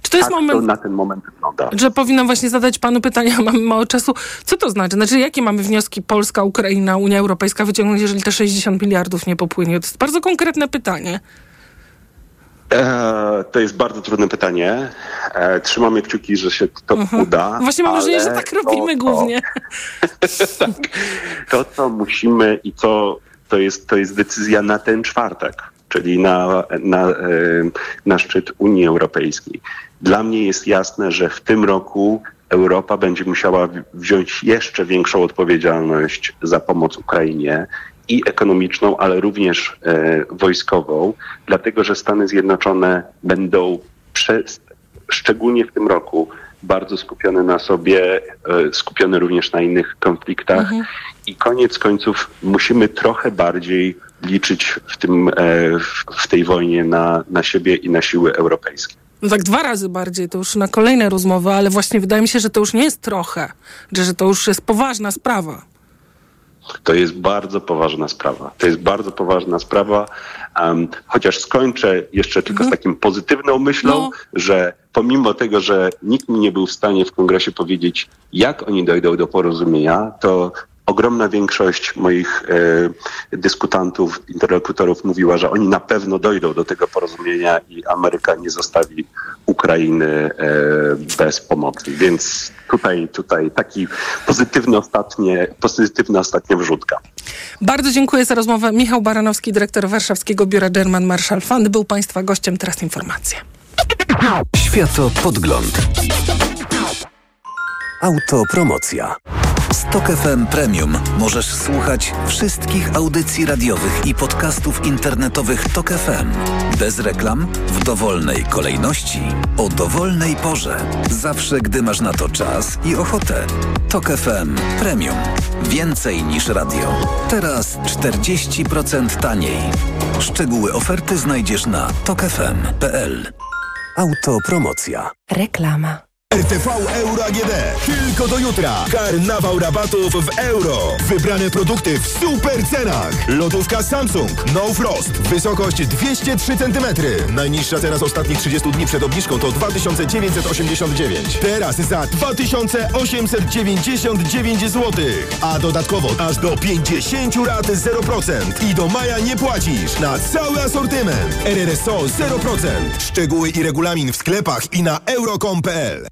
Czy to jest tak moment- to na ten moment wygląda. Że powinnam właśnie zadać panu pytanie, a *laughs* mamy mało czasu. Co to znaczy? Znaczy, jakie mamy wnioski Polska, Ukraina, Unia Europejska wyciągnąć, jeżeli te 60 miliardów nie popłynie? To jest bardzo konkretne pytanie. E, to jest bardzo trudne pytanie. E, trzymamy kciuki, że się to uda. Właśnie mam wrażenie, że tak robimy to, głównie. *laughs* tak. To, co musimy i co to jest, to jest decyzja na ten czwartek, czyli na, na, e, na szczyt Unii Europejskiej. Dla mnie jest jasne, że w tym roku Europa będzie musiała wziąć jeszcze większą odpowiedzialność za pomoc Ukrainie i ekonomiczną, ale również e, wojskową, dlatego że Stany Zjednoczone będą przez, szczególnie w tym roku bardzo skupione na sobie, e, skupione również na innych konfliktach i koniec końców musimy trochę bardziej liczyć w, tym, e, w, w tej wojnie na, na siebie i na siły europejskie. No tak dwa razy bardziej, to już na kolejne rozmowy, ale właśnie wydaje mi się, że to już nie jest trochę, że, to już jest poważna sprawa. To jest bardzo poważna sprawa. To jest bardzo poważna sprawa. Um, chociaż skończę jeszcze tylko z takim pozytywną myślą, że pomimo tego, że nikt mi nie był w stanie w kongresie powiedzieć, jak oni dojdą do porozumienia, to ogromna większość moich e, dyskutantów, interlokutorów mówiła, że oni na pewno dojdą do tego porozumienia i Ameryka nie zostawi Ukrainy e, bez pomocy. Więc tutaj, tutaj taki pozytywny ostatnie, pozytywna ostatnia wrzutka. Bardzo dziękuję za rozmowę. Michał Baranowski, dyrektor Warszawskiego Biura German Marshall Fund, był Państwa gościem. Teraz informacje. Światopodgląd. Autopromocja. Stok FM Premium możesz słuchać wszystkich audycji radiowych i podcastów internetowych Tok FM. Bez reklam, w dowolnej kolejności, o dowolnej porze. Zawsze, gdy masz na to czas i ochotę. Tok FM Premium. Więcej niż radio. Teraz 40% taniej. Szczegóły oferty znajdziesz na tokefm.pl. Autopromocja. Reklama. RTV Euro AGD. Tylko do jutra. Karnawał rabatów w euro. Wybrane produkty w super cenach. Lodówka Samsung No Frost. Wysokość 203 cm. Najniższa cena z ostatnich 30 dni przed obniżką to 2989. Teraz za 2899 zł. A dodatkowo aż do 50 lat 0%. I do maja nie płacisz na cały asortyment. RRSO 0%. Szczegóły i regulamin w sklepach i na euro.com.pl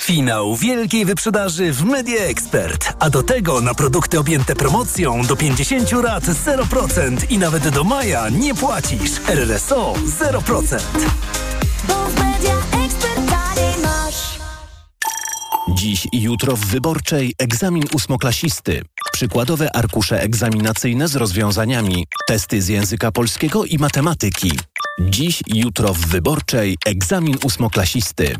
Finał wielkiej wyprzedaży w Media Expert. A do tego na produkty objęte promocją do 50 lat 0% i nawet do maja nie płacisz. RRSO 0%. Dziś i jutro w Wyborczej egzamin ósmoklasisty. Przykładowe arkusze egzaminacyjne z rozwiązaniami. Testy z języka polskiego i matematyki. Dziś i jutro w Wyborczej egzamin ósmoklasisty.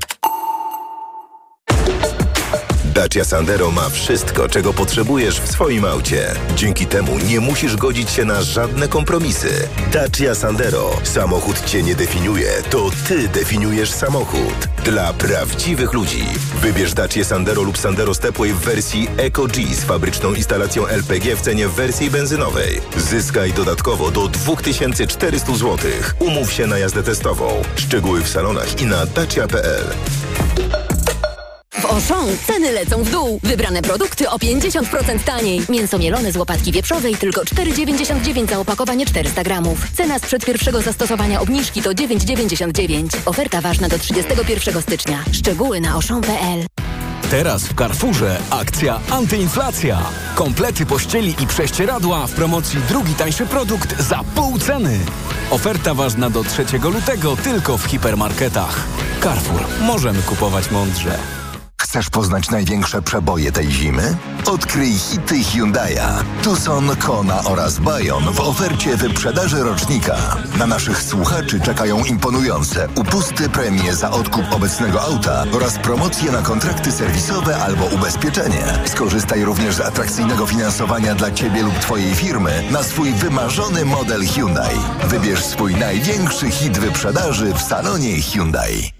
Dacia Sandero ma wszystko, czego potrzebujesz w swoim aucie. Dzięki temu nie musisz godzić się na żadne kompromisy. Dacia Sandero. Samochód cię nie definiuje, to ty definiujesz samochód. Dla prawdziwych ludzi. Wybierz Dacia Sandero lub Sandero Stepway w wersji Eco G z fabryczną instalacją LPG w cenie wersji benzynowej. Zyskaj dodatkowo do 2400 zł. Umów się na jazdę testową. Szczegóły w salonach i na dacia.pl. W Auchan ceny lecą w dół. Wybrane produkty o 50% taniej. Mięso mielone z łopatki wieprzowej tylko 4,99 za opakowanie 400 gramów. Cena sprzed pierwszego zastosowania obniżki to 9,99. Oferta ważna do 31 stycznia. Szczegóły na auchan.pl Teraz w Carrefourze akcja antyinflacja. Komplety pościeli i prześcieradła w promocji drugi tańszy produkt za pół ceny. Oferta ważna do 3 lutego tylko w hipermarketach. Carrefour. Możemy kupować mądrze. Chcesz poznać największe przeboje tej zimy? Odkryj hity Hyundai'a. Tucson, Kona oraz Bayon w ofercie wyprzedaży rocznika. Na naszych słuchaczy czekają imponujące upusty premie za odkup obecnego auta oraz promocje na kontrakty serwisowe albo ubezpieczenie. Skorzystaj również z atrakcyjnego finansowania dla Ciebie lub Twojej firmy na swój wymarzony model Hyundai. Wybierz swój największy hit wyprzedaży w salonie Hyundai.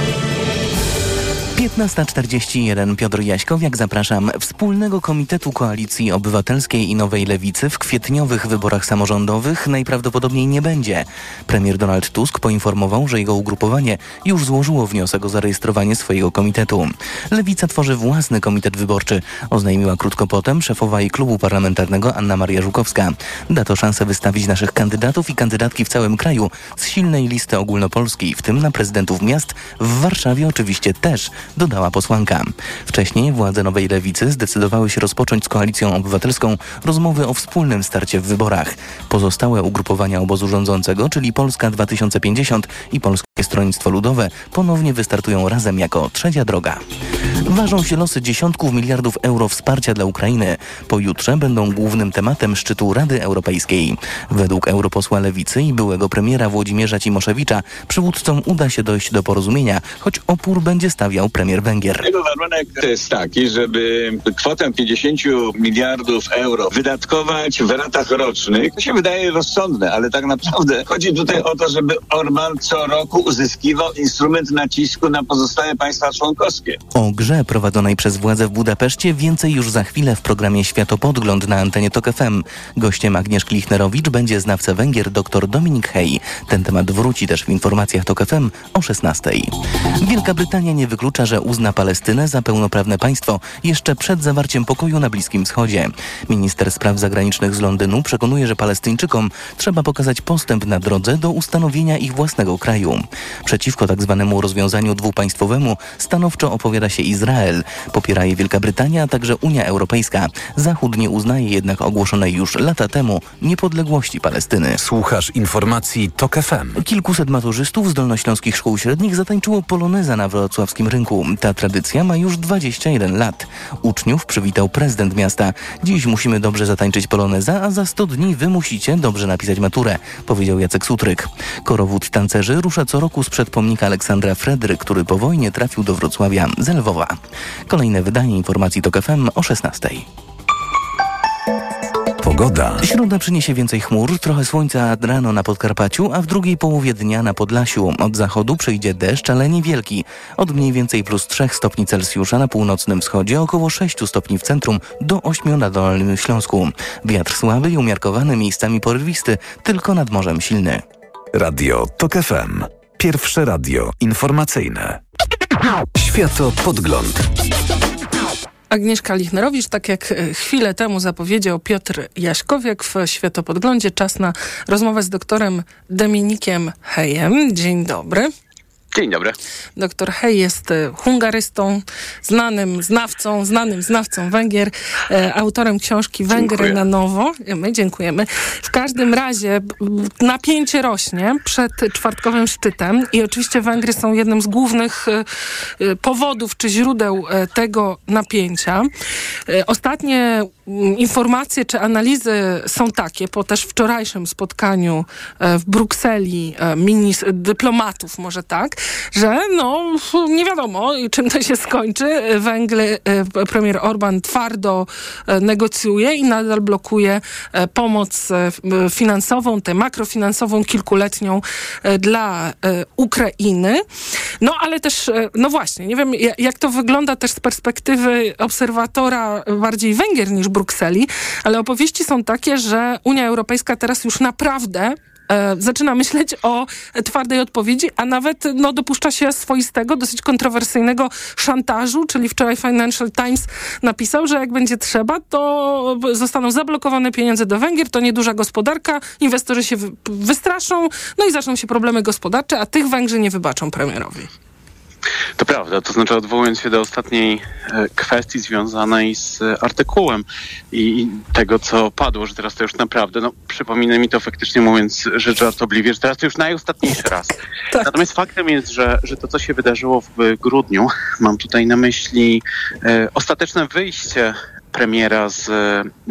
15.41 Piotr Jaśkowiak zapraszam. Wspólnego Komitetu Koalicji Obywatelskiej i Nowej Lewicy w kwietniowych wyborach samorządowych najprawdopodobniej nie będzie. Premier Donald Tusk poinformował, że jego ugrupowanie już złożyło wniosek o zarejestrowanie swojego komitetu. Lewica tworzy własny komitet wyborczy, oznajmiła krótko potem szefowa jej klubu parlamentarnego Anna Maria Żukowska. Da to szansę wystawić naszych kandydatów i kandydatki w całym kraju z silnej listy ogólnopolskiej, w tym na prezydentów miast, w Warszawie oczywiście też dodała posłanka. Wcześniej władze Nowej Lewicy zdecydowały się rozpocząć z Koalicją Obywatelską rozmowy o wspólnym starcie w wyborach. Pozostałe ugrupowania obozu rządzącego, czyli Polska 2050 i Polskie Stronnictwo Ludowe, ponownie wystartują razem jako trzecia droga. Ważą się losy dziesiątków miliardów euro wsparcia dla Ukrainy. Pojutrze będą głównym tematem szczytu Rady Europejskiej. Według europosła Lewicy i byłego premiera Włodzimierza Cimoszewicza przywódcom uda się dojść do porozumienia, choć opór będzie stawiał premier Węgier. Jego warunek jest taki, żeby kwotę 50 miliardów euro wydatkować w ratach rocznych. To się wydaje rozsądne, ale tak naprawdę chodzi tutaj o to, żeby Orban co roku uzyskiwał instrument nacisku na pozostałe państwa członkowskie. O grze prowadzonej przez władze w Budapeszcie więcej już za chwilę w programie Światopodgląd na antenie TOK FM. Gościem Agnieszki Lichnerowicz będzie znawca Węgier dr Dominik Hej. Ten temat wróci też w informacjach TOK FM o 16. Wielka Brytania nie wyklucza, że uzna Palestynę za pełnoprawne państwo jeszcze przed zawarciem pokoju na Bliskim Wschodzie. Minister spraw zagranicznych z Londynu przekonuje, że Palestyńczykom trzeba pokazać postęp na drodze do ustanowienia ich własnego kraju. Przeciwko tak zwanemu rozwiązaniu dwupaństwowemu stanowczo opowiada się Izrael Izrael. Popiera je Wielka Brytania, a także Unia Europejska. Zachód nie uznaje jednak ogłoszonej już lata temu niepodległości Palestyny. Słuchasz informacji TOK FM. Kilkuset maturzystów z dolnośląskich szkół średnich zatańczyło poloneza na wrocławskim rynku. Ta tradycja ma już 21 lat. Uczniów przywitał prezydent miasta. Dziś musimy dobrze zatańczyć poloneza, a za 100 dni wy musicie dobrze napisać maturę, powiedział Jacek Sutryk. Korowód tancerzy rusza co roku sprzed pomnika Aleksandra Fredry, który po wojnie trafił do Wrocławia z Lwowa. Kolejne wydanie informacji TOK FM o 16. Pogoda. Środa przyniesie więcej chmur, trochę słońca rano na Podkarpaciu, a w drugiej połowie dnia na Podlasiu. Od zachodu przyjdzie deszcz, ale niewielki. Od mniej więcej plus 3 stopni Celsjusza na północnym wschodzie, około 6 stopni w centrum, do 8 na Dolnym Śląsku. Wiatr słaby i umiarkowany, miejscami porwisty, tylko nad morzem silny. Radio TOK FM. Pierwsze radio informacyjne. Światopodgląd. Agnieszka Lichnerowicz, tak jak e, chwilę temu zapowiedział Piotr Jaśkowiak w Światopodglądzie, czas na rozmowę z doktorem Dominikiem Hejem. Dzień dobry. Dzień dobry. Doktor Hej jest e, hungarystą, znanym znawcą, znanym znawcą Węgier, e, autorem książki Węgry Dziękuję. na nowo. My dziękujemy. W każdym razie napięcie rośnie przed czwartkowym szczytem i oczywiście Węgry są jednym z głównych e, powodów czy źródeł tego napięcia. Ostatnie informacje czy analizy są takie, po też wczorajszym spotkaniu w Brukseli dyplomatów, może tak, że no nie wiadomo czym to się skończy. Węgry, e, premier Orban twardo e, negocjuje i nadal blokuje e, pomoc finansową, tę makrofinansową, kilkuletnią dla Ukrainy. No ale też, no właśnie, nie wiem ja- jak to wygląda też z perspektywy obserwatora bardziej Węgier niż Brukseli, ale opowieści są takie, że Unia Europejska teraz już naprawdę e, zaczyna myśleć o twardej odpowiedzi, a nawet no, dopuszcza się swoistego, dosyć kontrowersyjnego szantażu, czyli wczoraj Financial Times napisał, że jak będzie trzeba, to zostaną zablokowane pieniądze do Węgier, to nieduża gospodarka, inwestorzy się wy- wystraszą, no i zaczną się problemy gospodarcze, a tych Węgrzy nie wybaczą premierowi. To prawda, to znaczy odwołując się do ostatniej e, kwestii związanej z e, artykułem i, tego, co padło, że teraz to już naprawdę, no przypomina mi to faktycznie mówiąc rzecz żartobliwie, że teraz to już najostatniejszy raz. *laughs* Natomiast faktem jest, że, że to, co się wydarzyło w grudniu, mam tutaj na myśli e, ostateczne wyjście premiera z,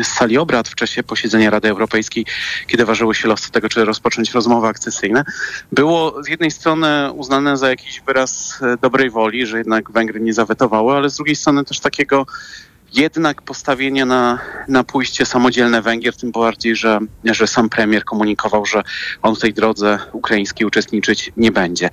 z sali obrad w czasie posiedzenia Rady Europejskiej, kiedy ważyło się losy tego, czy rozpocząć rozmowy akcesyjne, było z jednej strony uznane za jakiś wyraz dobrej woli, że jednak Węgry nie zawetowały, ale z drugiej strony też takiego jednak postawienia na, na pójście samodzielne Węgier, tym bardziej, że, że sam premier komunikował, że on w tej drodze ukraińskiej uczestniczyć nie będzie.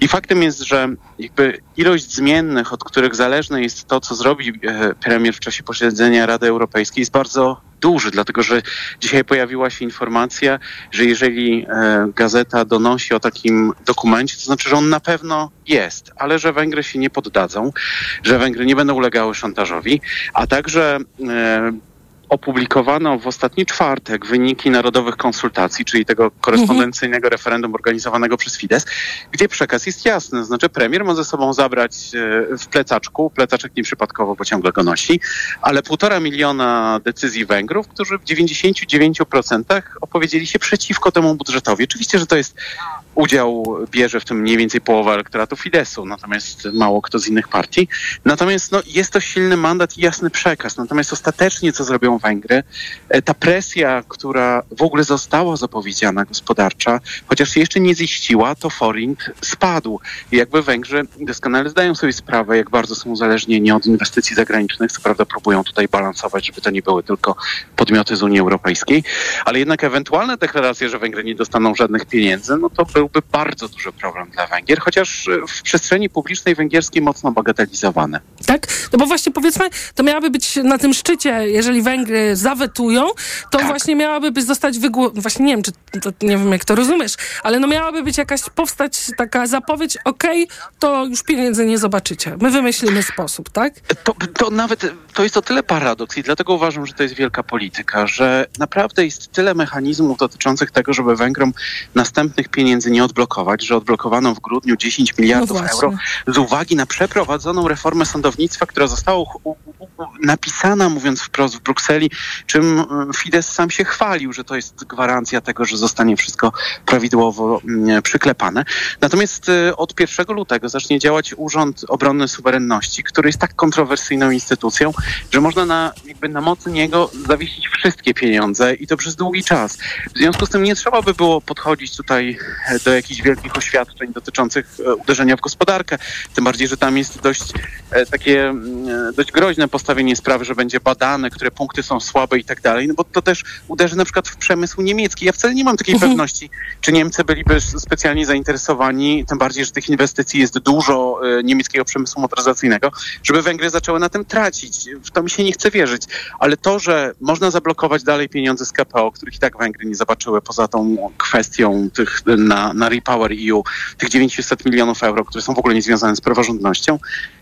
I faktem jest, że jakby ilość zmiennych, od których zależne jest to, co zrobi e, premier w czasie posiedzenia Rady Europejskiej, jest bardzo duży, dlatego że dzisiaj pojawiła się informacja, że jeżeli e, gazeta donosi o takim dokumencie, to znaczy, że on na pewno jest, ale że Węgry się nie poddadzą, że Węgry nie będą ulegały szantażowi, a także e, opublikowano w ostatni czwartek wyniki narodowych konsultacji, czyli tego korespondencyjnego referendum organizowanego przez Fidesz, gdzie przekaz jest jasny. Znaczy premier ma ze sobą zabrać e, w plecaczku, plecaczek nieprzypadkowo, bo ciągle go nosi, ale półtora miliona decyzji Węgrów, którzy w 99% opowiedzieli się przeciwko temu budżetowi. Oczywiście, że to jest udział bierze w tym mniej więcej połowa elektoratu Fideszu, natomiast mało kto z innych partii. Natomiast no, jest to silny mandat i jasny przekaz. Natomiast ostatecznie co zrobią Węgry, e, ta presja, która w ogóle została zapowiedziana gospodarcza, chociaż się jeszcze nie ziściła, to forint spadł. I jakby Węgrzy doskonale zdają sobie sprawę, jak bardzo są uzależnieni od inwestycji zagranicznych. Co prawda próbują tutaj balansować, żeby to nie były tylko podmioty z Unii Europejskiej, ale jednak ewentualne deklaracje, że Węgry nie dostaną żadnych pieniędzy, no to byłby bardzo duży problem dla Węgier, chociaż e, w przestrzeni publicznej węgierskiej mocno bagatelizowane. Tak? No bo właśnie powiedzmy, to miałaby być na tym szczycie, jeżeli Węgry zawetują, to właśnie miałaby być zostać wygło... Właśnie nie wiem, czy to, nie wiem jak to rozumiesz, ale no miałaby być jakaś, powstać taka zapowiedź, okej, to już pieniędzy nie zobaczycie. My wymyślimy sposób, tak? To, to nawet, to jest o tyle paradoks i dlatego uważam, że to jest wielka polityka, że naprawdę jest tyle mechanizmów dotyczących tego, żeby Węgrom następnych pieniędzy nie nie odblokować, że odblokowano w grudniu 10 miliardów No euro z uwagi na przeprowadzoną reformę sądownictwa, która została napisana, mówiąc wprost, w Brukseli, czym mm, Fidesz sam się chwalił, że to jest gwarancja tego, że zostanie wszystko prawidłowo mm, przyklepane. Natomiast y, od 1 lutego zacznie działać Urząd Obrony Suwerenności, który jest tak kontrowersyjną instytucją, że można na, jakby na mocy niego zawiesić wszystkie pieniądze i to przez długi czas. W związku z tym nie trzeba by było podchodzić tutaj e, do jakichś wielkich oświadczeń dotyczących e, uderzenia w gospodarkę. Tym bardziej, że tam jest dość e, takie mm, e, dość groźne postawienie sprawy, że będzie badane, które punkty są słabe i tak dalej, no bo to też uderzy na przykład w przemysł niemiecki. Ja wcale nie mam takiej pewności, czy Niemcy byliby specjalnie zainteresowani, tym bardziej, że tych inwestycji jest dużo niemieckiego przemysłu motoryzacyjnego, żeby Węgry zaczęły na tym tracić. W to mi się nie chce wierzyć. Ale to, że można zablokować dalej pieniądze z KPO, których i tak Węgry nie zobaczyły poza tą kwestią tych na, na Repower EU, tych 900 milionów euro, które są w ogóle niezwiązane z praworządnością,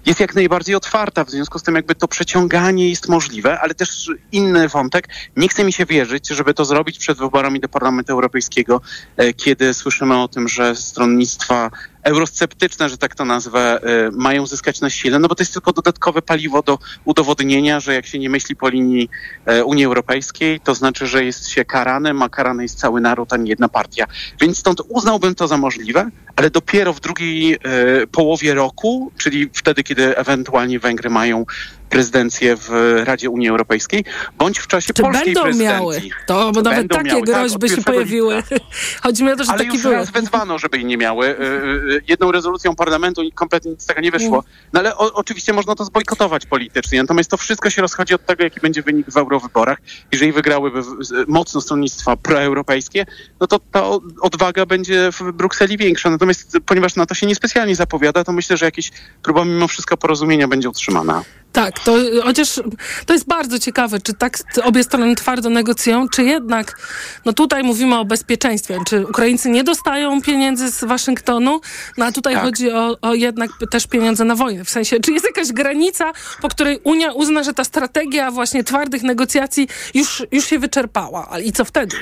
jest jak najbardziej otwarta. W związku z tym jakby to przeciąganie jest możliwe, ale też inny wątek. Nie chce mi się wierzyć, żeby to zrobić przed wyborami do Parlamentu Europejskiego, e, kiedy słyszymy o tym, że stronnictwa eurosceptyczne, że tak to nazwę, e, mają zyskać na sile, no bo to jest tylko dodatkowe paliwo do udowodnienia, że jak się nie myśli po linii e, Unii Europejskiej, to znaczy, że jest się karanym, a karany jest cały naród, a nie jedna partia. Więc stąd uznałbym to za możliwe, ale dopiero w drugiej e, połowie roku, czyli wtedy, kiedy ewentualnie Węgry mają prezydencję w Radzie Unii Europejskiej, bądź w czasie Czy polskiej będą prezydencji. miały? To, bo nawet takie miały, tak, groźby od się 1 pojawiły. *laughs* Chodzi mi o to, że ale takie już były. raz wezwano, żeby jej nie miały. Y, y, Jedną rezolucją parlamentu i kompletnie nic z tego nie wyszło. No ale o, oczywiście można to zbojkotować politycznie. Natomiast to wszystko się rozchodzi od tego, jaki będzie wynik w eurowyborach. Jeżeli wygrałyby mocno stronnictwa proeuropejskie, no to ta odwaga będzie w Brukseli większa. Natomiast ponieważ na to się niespecjalnie zapowiada, to myślę, że jakaś próba mimo wszystko porozumienia będzie utrzymana. Tak, to chociaż to jest bardzo ciekawe, czy tak obie strony twardo negocjują, czy jednak, no tutaj mówimy o bezpieczeństwie, czy Ukraińcy nie dostają pieniędzy z Waszyngtonu, no a tutaj Tak. chodzi o, o jednak też pieniądze na wojnę. W sensie, czy jest jakaś granica, po której Unia uzna, że ta strategia właśnie twardych negocjacji już, już się wyczerpała. I co wtedy?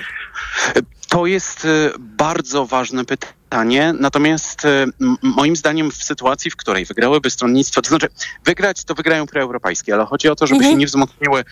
To jest e, bardzo ważne pytanie, natomiast m- moim zdaniem w sytuacji, w której wygrałyby stronnictwo, to znaczy wygrać to wygrają proeuropejskie, ale chodzi o to, żeby Mhm. się nie wzmocniły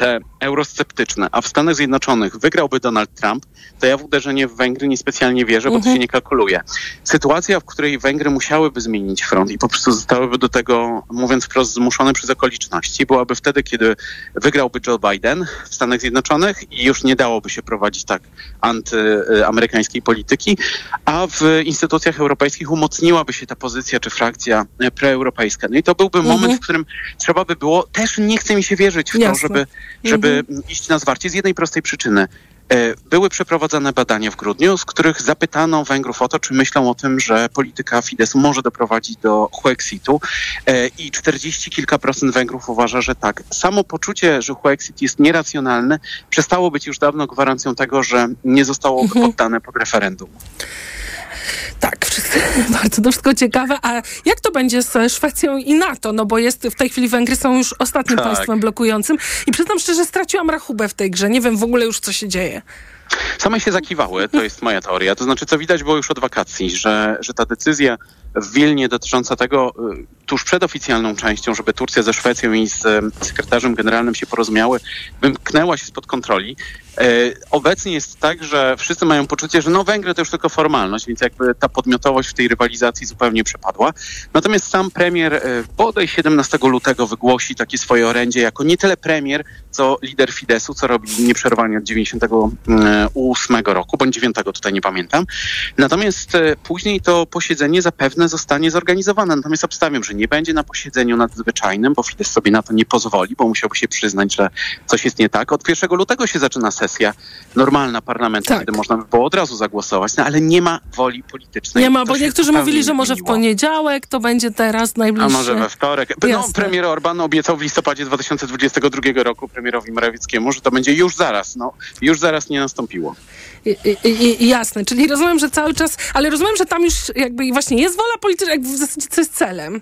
te eurosceptyczne, a w Stanach Zjednoczonych wygrałby Donald Trump, to ja w uderzenie w Węgry niespecjalnie wierzę, bo to Mhm. się nie kalkuluje. Sytuacja, w której Węgry musiałyby zmienić front i po prostu zostałyby do tego, mówiąc wprost, zmuszone przez okoliczności, byłaby wtedy, kiedy wygrałby Joe Biden w Stanach Zjednoczonych i już nie dałoby się prowadzić tak antyamerykańskiej polityki, a w instytucjach europejskich umocniłaby się ta pozycja czy frakcja proeuropejska. No i to byłby Mhm. moment, w którym trzeba by było, też nie chce mi się wierzyć w Jasne. to, żeby, żeby Mhm. iść na zwarcie z jednej prostej przyczyny. E, Były przeprowadzane badania w grudniu, z których zapytano Węgrów o to, czy myślą o tym, że polityka Fideszu może doprowadzić do Huexitu E, i 40 kilka procent Węgrów uważa, że tak. Samo poczucie, że Huexit jest nieracjonalny, przestało być już dawno gwarancją tego, że nie zostało Mhm. poddane pod referendum. Tak, wszystko, *laughs* bardzo to wszystko ciekawe. A jak to będzie z Szwecją i NATO? No bo jest w tej chwili Węgry są już ostatnim Tak. państwem blokującym i przyznam szczerze, straciłam rachubę w tej grze. Nie wiem w ogóle już, co się dzieje. Same się zakiwały, to jest moja teoria. To znaczy, co widać było już od wakacji, że, że ta decyzja w Wilnie dotycząca tego, y, tuż przed oficjalną częścią, żeby Turcja ze Szwecją i z y, sekretarzem generalnym się porozumiały, wymknęła się spod kontroli. E, Obecnie jest tak, że wszyscy mają poczucie, że no Węgry to już tylko formalność, więc jakby ta podmiotowość w tej rywalizacji zupełnie przepadła. Natomiast sam premier bodaj 17 lutego wygłosi takie swoje orędzie jako nie tyle premier, co lider Fideszu, co robi nieprzerwanie od 98 roku, bądź 9 tutaj nie pamiętam. Natomiast później to posiedzenie zapewne zostanie zorganizowane. Natomiast obstawiam, że nie będzie na posiedzeniu nadzwyczajnym, bo Fidesz sobie na to nie pozwoli, bo musiałby się przyznać, że coś jest nie tak. Od 1 lutego się zaczyna sesja normalna parlamentu, Tak. kiedy można by było od razu zagłosować, no, ale nie ma woli politycznej. Nie ma, bo niektórzy mówili, że może w poniedziałek to będzie teraz najbliższe. A może we wtorek. No, Jasne. premier Orban obiecał w listopadzie 2022 roku premierowi Morawieckiemu, że to będzie już zaraz. No, już zaraz nie nastąpiło. I, i, jasne, czyli rozumiem, że cały czas, ale rozumiem, że tam już jakby właśnie jest wola polityczna, jak w zasadzie co jest celem?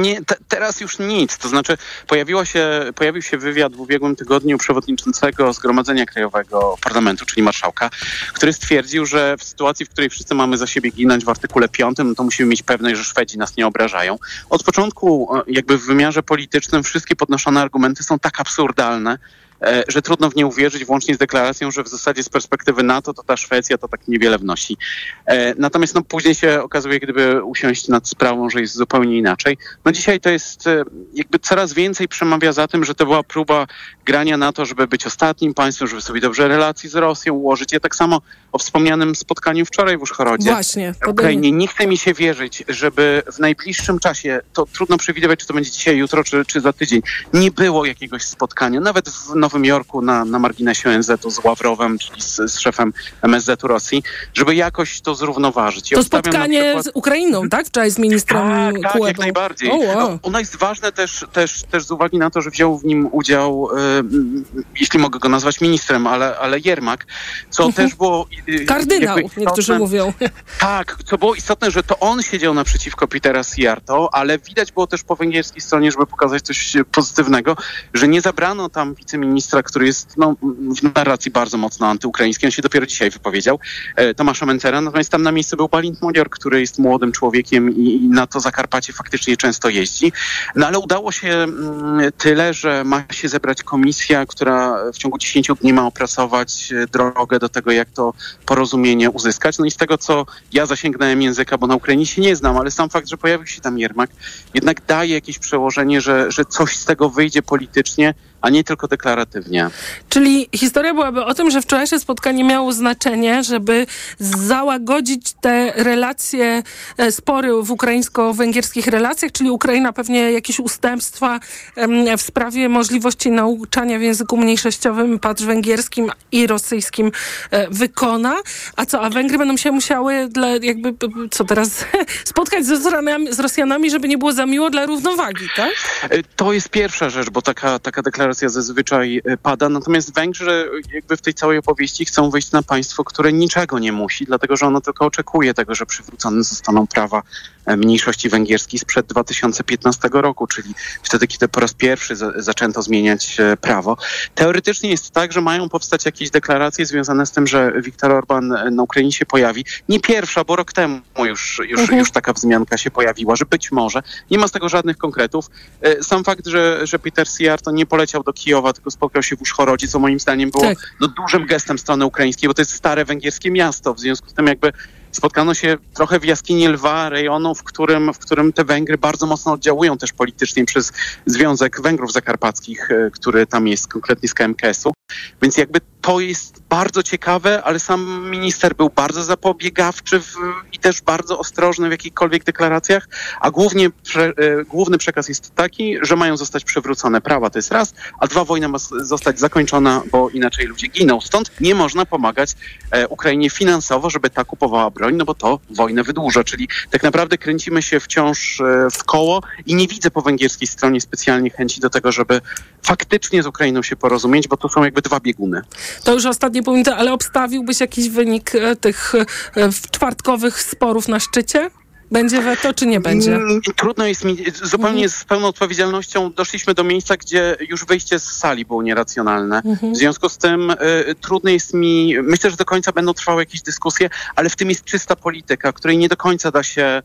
Nie, te, teraz już nic. To znaczy pojawiło się, pojawił się wywiad w ubiegłym tygodniu przewodniczącego Zgromadzenia Krajowego Parlamentu, czyli marszałka, który stwierdził, że w sytuacji, w której wszyscy mamy za siebie ginąć w artykule 5, no to musimy mieć pewność, że Szwedzi nas nie obrażają. Od początku e, jakby w wymiarze politycznym wszystkie podnoszone argumenty są tak absurdalne, że trudno w nie uwierzyć, włącznie z deklaracją, że w zasadzie z perspektywy NATO to ta Szwecja to tak niewiele wnosi. E, Natomiast no, później się okazuje, gdyby usiąść nad sprawą, że jest zupełnie inaczej. No dzisiaj to jest e, jakby coraz więcej przemawia za tym, że to była próba grania na to, żeby być ostatnim państwem, żeby sobie dobrze relacji z Rosją ułożyć. Ja tak samo o wspomnianym spotkaniu wczoraj w Uszchorodzie. Właśnie. Ukrainie. Nie chce mi się wierzyć, żeby w najbliższym czasie, to trudno przewidywać, czy to będzie dzisiaj, jutro, czy, czy za tydzień, nie było jakiegoś spotkania, nawet w Nowym Jorku na, na marginesie ONZ-u z Ławrowem, czyli z, z szefem MSZ-u Rosji, żeby jakoś to zrównoważyć. I To spotkanie przykład- z Ukrainą, tak? Wczoraj z ministrem tak, tak, jak najbardziej. O, wow. no, ono jest ważne też, też, też z uwagi na to, że wziął w nim udział, m, jeśli mogę go nazwać ministrem, ale, ale Jermak, co też było... e, Kardynał, jakby istotne. niektórzy mówią. *laughs* Tak, co było istotne, że to on siedział naprzeciwko Petera Siarto, ale widać było też po węgierskiej stronie, żeby pokazać coś pozytywnego, że nie zabrano tam wiceministra, który jest no, w narracji bardzo mocno antyukraińskiej, on się dopiero dzisiaj wypowiedział, e, Tomasza Mencera, natomiast tam na miejscu był Balint Modior, który jest młodym człowiekiem i, i na to Zakarpacie faktycznie często jeździ. No ale udało się mm, tyle, że ma się zebrać komisja, która w ciągu 10 dni ma opracować e, drogę do tego, jak to porozumienie uzyskać. No i z tego, co ja zasięgnąłem języka, bo na Ukrainie się nie znam, ale sam fakt, że pojawił się tam Jermak, jednak daje jakieś przełożenie, że, że coś z tego wyjdzie politycznie, a nie tylko deklaratywnie. Czyli historia byłaby o tym, że wczorajsze spotkanie miało znaczenie, żeby załagodzić te relacje, e, spory w ukraińsko-węgierskich relacjach, czyli Ukraina pewnie jakieś ustępstwa w sprawie możliwości nauczania w języku mniejszościowym, patrz węgierskim i rosyjskim e, wykona. A co, a Węgry będą się musiały dla, jakby, co teraz, *laughs* spotkać z Rosjanami, z Rosjanami, żeby nie było za miło dla równowagi, tak? E, To jest pierwsza rzecz, bo taka, taka deklaracja zazwyczaj e, pada. Natomiast Węgrzy e, jakby w tej całej opowieści chcą wyjść na państwo, które niczego nie musi, dlatego że ono tylko oczekuje tego, że przywrócone zostaną prawa e, mniejszości węgierskiej sprzed 2015 roku, czyli wtedy, kiedy po raz pierwszy za, zaczęto zmieniać prawo. Teoretycznie jest tak, że mają powstać jakieś deklaracje związane z tym, że Viktor Orban na Ukrainie się pojawi. Nie pierwsza, bo rok temu już, już, Mhm. już taka wzmianka się pojawiła, że być może, nie ma z tego żadnych konkretów. Sam fakt, że, że Peter Siarto nie poleciał do Kijowa, tylko spotkał się w Uszchorodzie, co moim zdaniem było Tak. no, dużym gestem strony ukraińskiej, bo to jest stare węgierskie miasto, w związku z tym jakby spotkano się trochę w jaskini lwa, rejonu, w którym, w którym te Węgry bardzo mocno oddziałują też politycznie przez Związek Węgrów Zakarpackich, e, który tam jest konkretnie z KMKS-u. Więc jakby to jest bardzo ciekawe, ale sam minister był bardzo zapobiegawczy w, i też bardzo ostrożny w jakichkolwiek deklaracjach, a głównie prze, e, główny przekaz jest taki, że mają zostać przywrócone prawa, to jest raz, a dwa, wojna ma zostać zakończona, bo inaczej ludzie giną. Stąd nie można pomagać e, Ukrainie finansowo, żeby ta kupowała broń, no bo to wojnę wydłuża, czyli tak naprawdę kręcimy się wciąż e, w koło i nie widzę po węgierskiej stronie specjalnie chęci do tego, żeby faktycznie z Ukrainą się porozumieć, bo to są jakby dwa bieguny. To już ostatnie pół minuty, ale obstawiłbyś jakiś wynik e, tych e, czwartkowych sporów na szczycie? Będzie weto, czy nie będzie? Mm, Trudno jest mi, zupełnie z pełną odpowiedzialnością doszliśmy do miejsca, gdzie już wyjście z sali było nieracjonalne. Mhm. W związku z tym y, trudno jest mi, myślę, że do końca będą trwały jakieś dyskusje, ale w tym jest czysta polityka, której nie do końca da się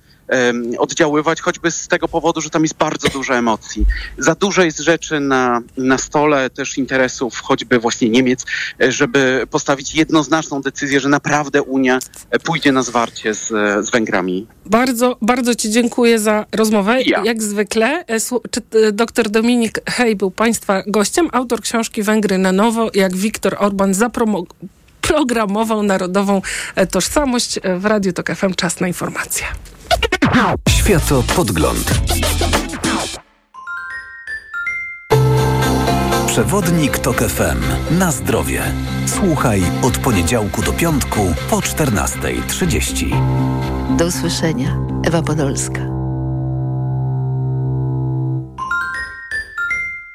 oddziaływać, choćby z tego powodu, że tam jest bardzo dużo emocji. Za dużo jest rzeczy na, na stole, też interesów choćby właśnie Niemiec, e, żeby postawić jednoznaczną decyzję, że naprawdę Unia e, pójdzie na zwarcie z, z Węgrami. Bardzo, bardzo Ci dziękuję za rozmowę. Ja. Jak zwykle, e, e, dr Dominik Hej był Państwa gościem, autor książki Węgry na nowo, jak Viktor Orban zapromo- programował narodową e, tożsamość E, w Radiu Tok FM. Czas na informacje. Światopodgląd. Przewodnik TOK FM. Na zdrowie. Słuchaj od poniedziałku do piątku po 14.30. Do usłyszenia. Ewa Podolska.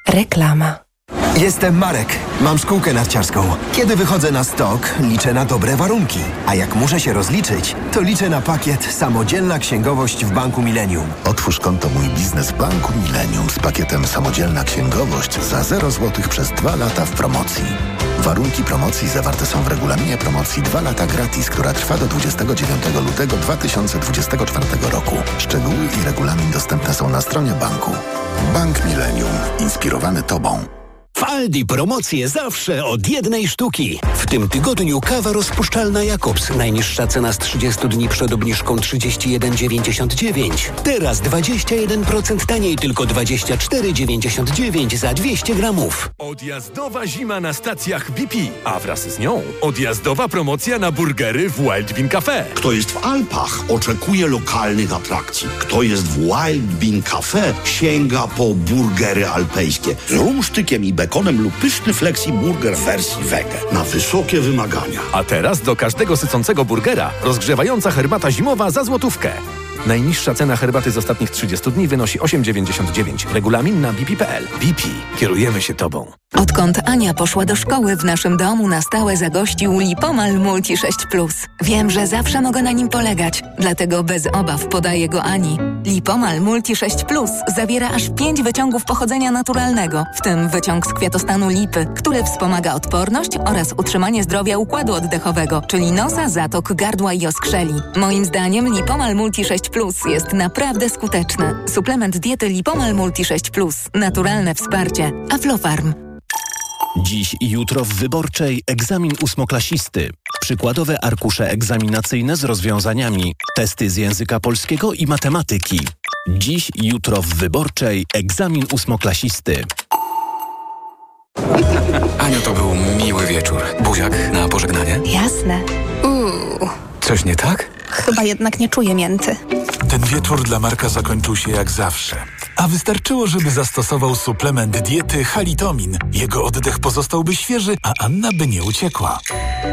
Reklama. Jestem Marek. Mam szkółkę narciarską. Kiedy wychodzę na stok, liczę na dobre warunki. A jak muszę się rozliczyć, to liczę na pakiet Samodzielna Księgowość w Banku Millennium. Otwórz konto Mój Biznes w Banku Millennium z pakietem Samodzielna Księgowość za 0 zł przez 2 lata w promocji. Warunki promocji zawarte są w regulaminie promocji 2 lata gratis, która trwa do 29 lutego 2024 roku. Szczegóły i regulamin dostępne są na stronie banku. Bank Millennium. Inspirowany Tobą. W Aldi promocje zawsze od jednej sztuki. W tym tygodniu kawa rozpuszczalna Jakobs. Najniższa cena z 30 dni przed obniżką 31,99. Teraz 21% taniej, tylko 24,99 za 200 gramów. Odjazdowa zima na stacjach BP, a wraz z nią odjazdowa promocja na burgery w Wild Bean Cafe. Kto jest w Alpach, oczekuje lokalnych atrakcji. Kto jest w Wild Bean Cafe, sięga po burgery alpejskie z rumsztykiem i bekonem lub pyszny flexi burger wersji wege. Na wysokie wymagania. A teraz do każdego sycącego burgera rozgrzewająca herbata zimowa za złotówkę. Najniższa cena herbaty z ostatnich 30 dni wynosi 8,99. Regulamin na bp.pl. BP. Kierujemy się Tobą. Odkąd Ania poszła do szkoły, w naszym domu na stałe zagościł Lipomal Multi 6 Plus. Wiem, że zawsze mogę na nim polegać, dlatego bez obaw podaję go Ani. Lipomal Multi 6 Plus zawiera aż 5 wyciągów pochodzenia naturalnego, w tym wyciąg z kwiatostanu lipy, który wspomaga odporność oraz utrzymanie zdrowia układu oddechowego, czyli nosa, zatok, gardła i oskrzeli. Moim zdaniem Lipomal Multi 6 Plus jest naprawdę skuteczny. Suplement diety Lipomal Multi 6 Plus. Naturalne wsparcie. Aflofarm. Dziś i jutro w Wyborczej egzamin ósmoklasisty. Przykładowe arkusze egzaminacyjne z rozwiązaniami. Testy z języka polskiego i matematyki. Dziś i jutro w Wyborczej egzamin ósmoklasisty. *laughs* Aniu, to był miły wieczór. Buziak na pożegnanie? Jasne. Uuu, Coś nie tak? Chyba jednak nie czuję mięty. Ten wieczór dla Marka zakończył się jak zawsze. A wystarczyło, żeby zastosował suplement diety Halitomin. Jego oddech pozostałby świeży, a Anna by nie uciekła.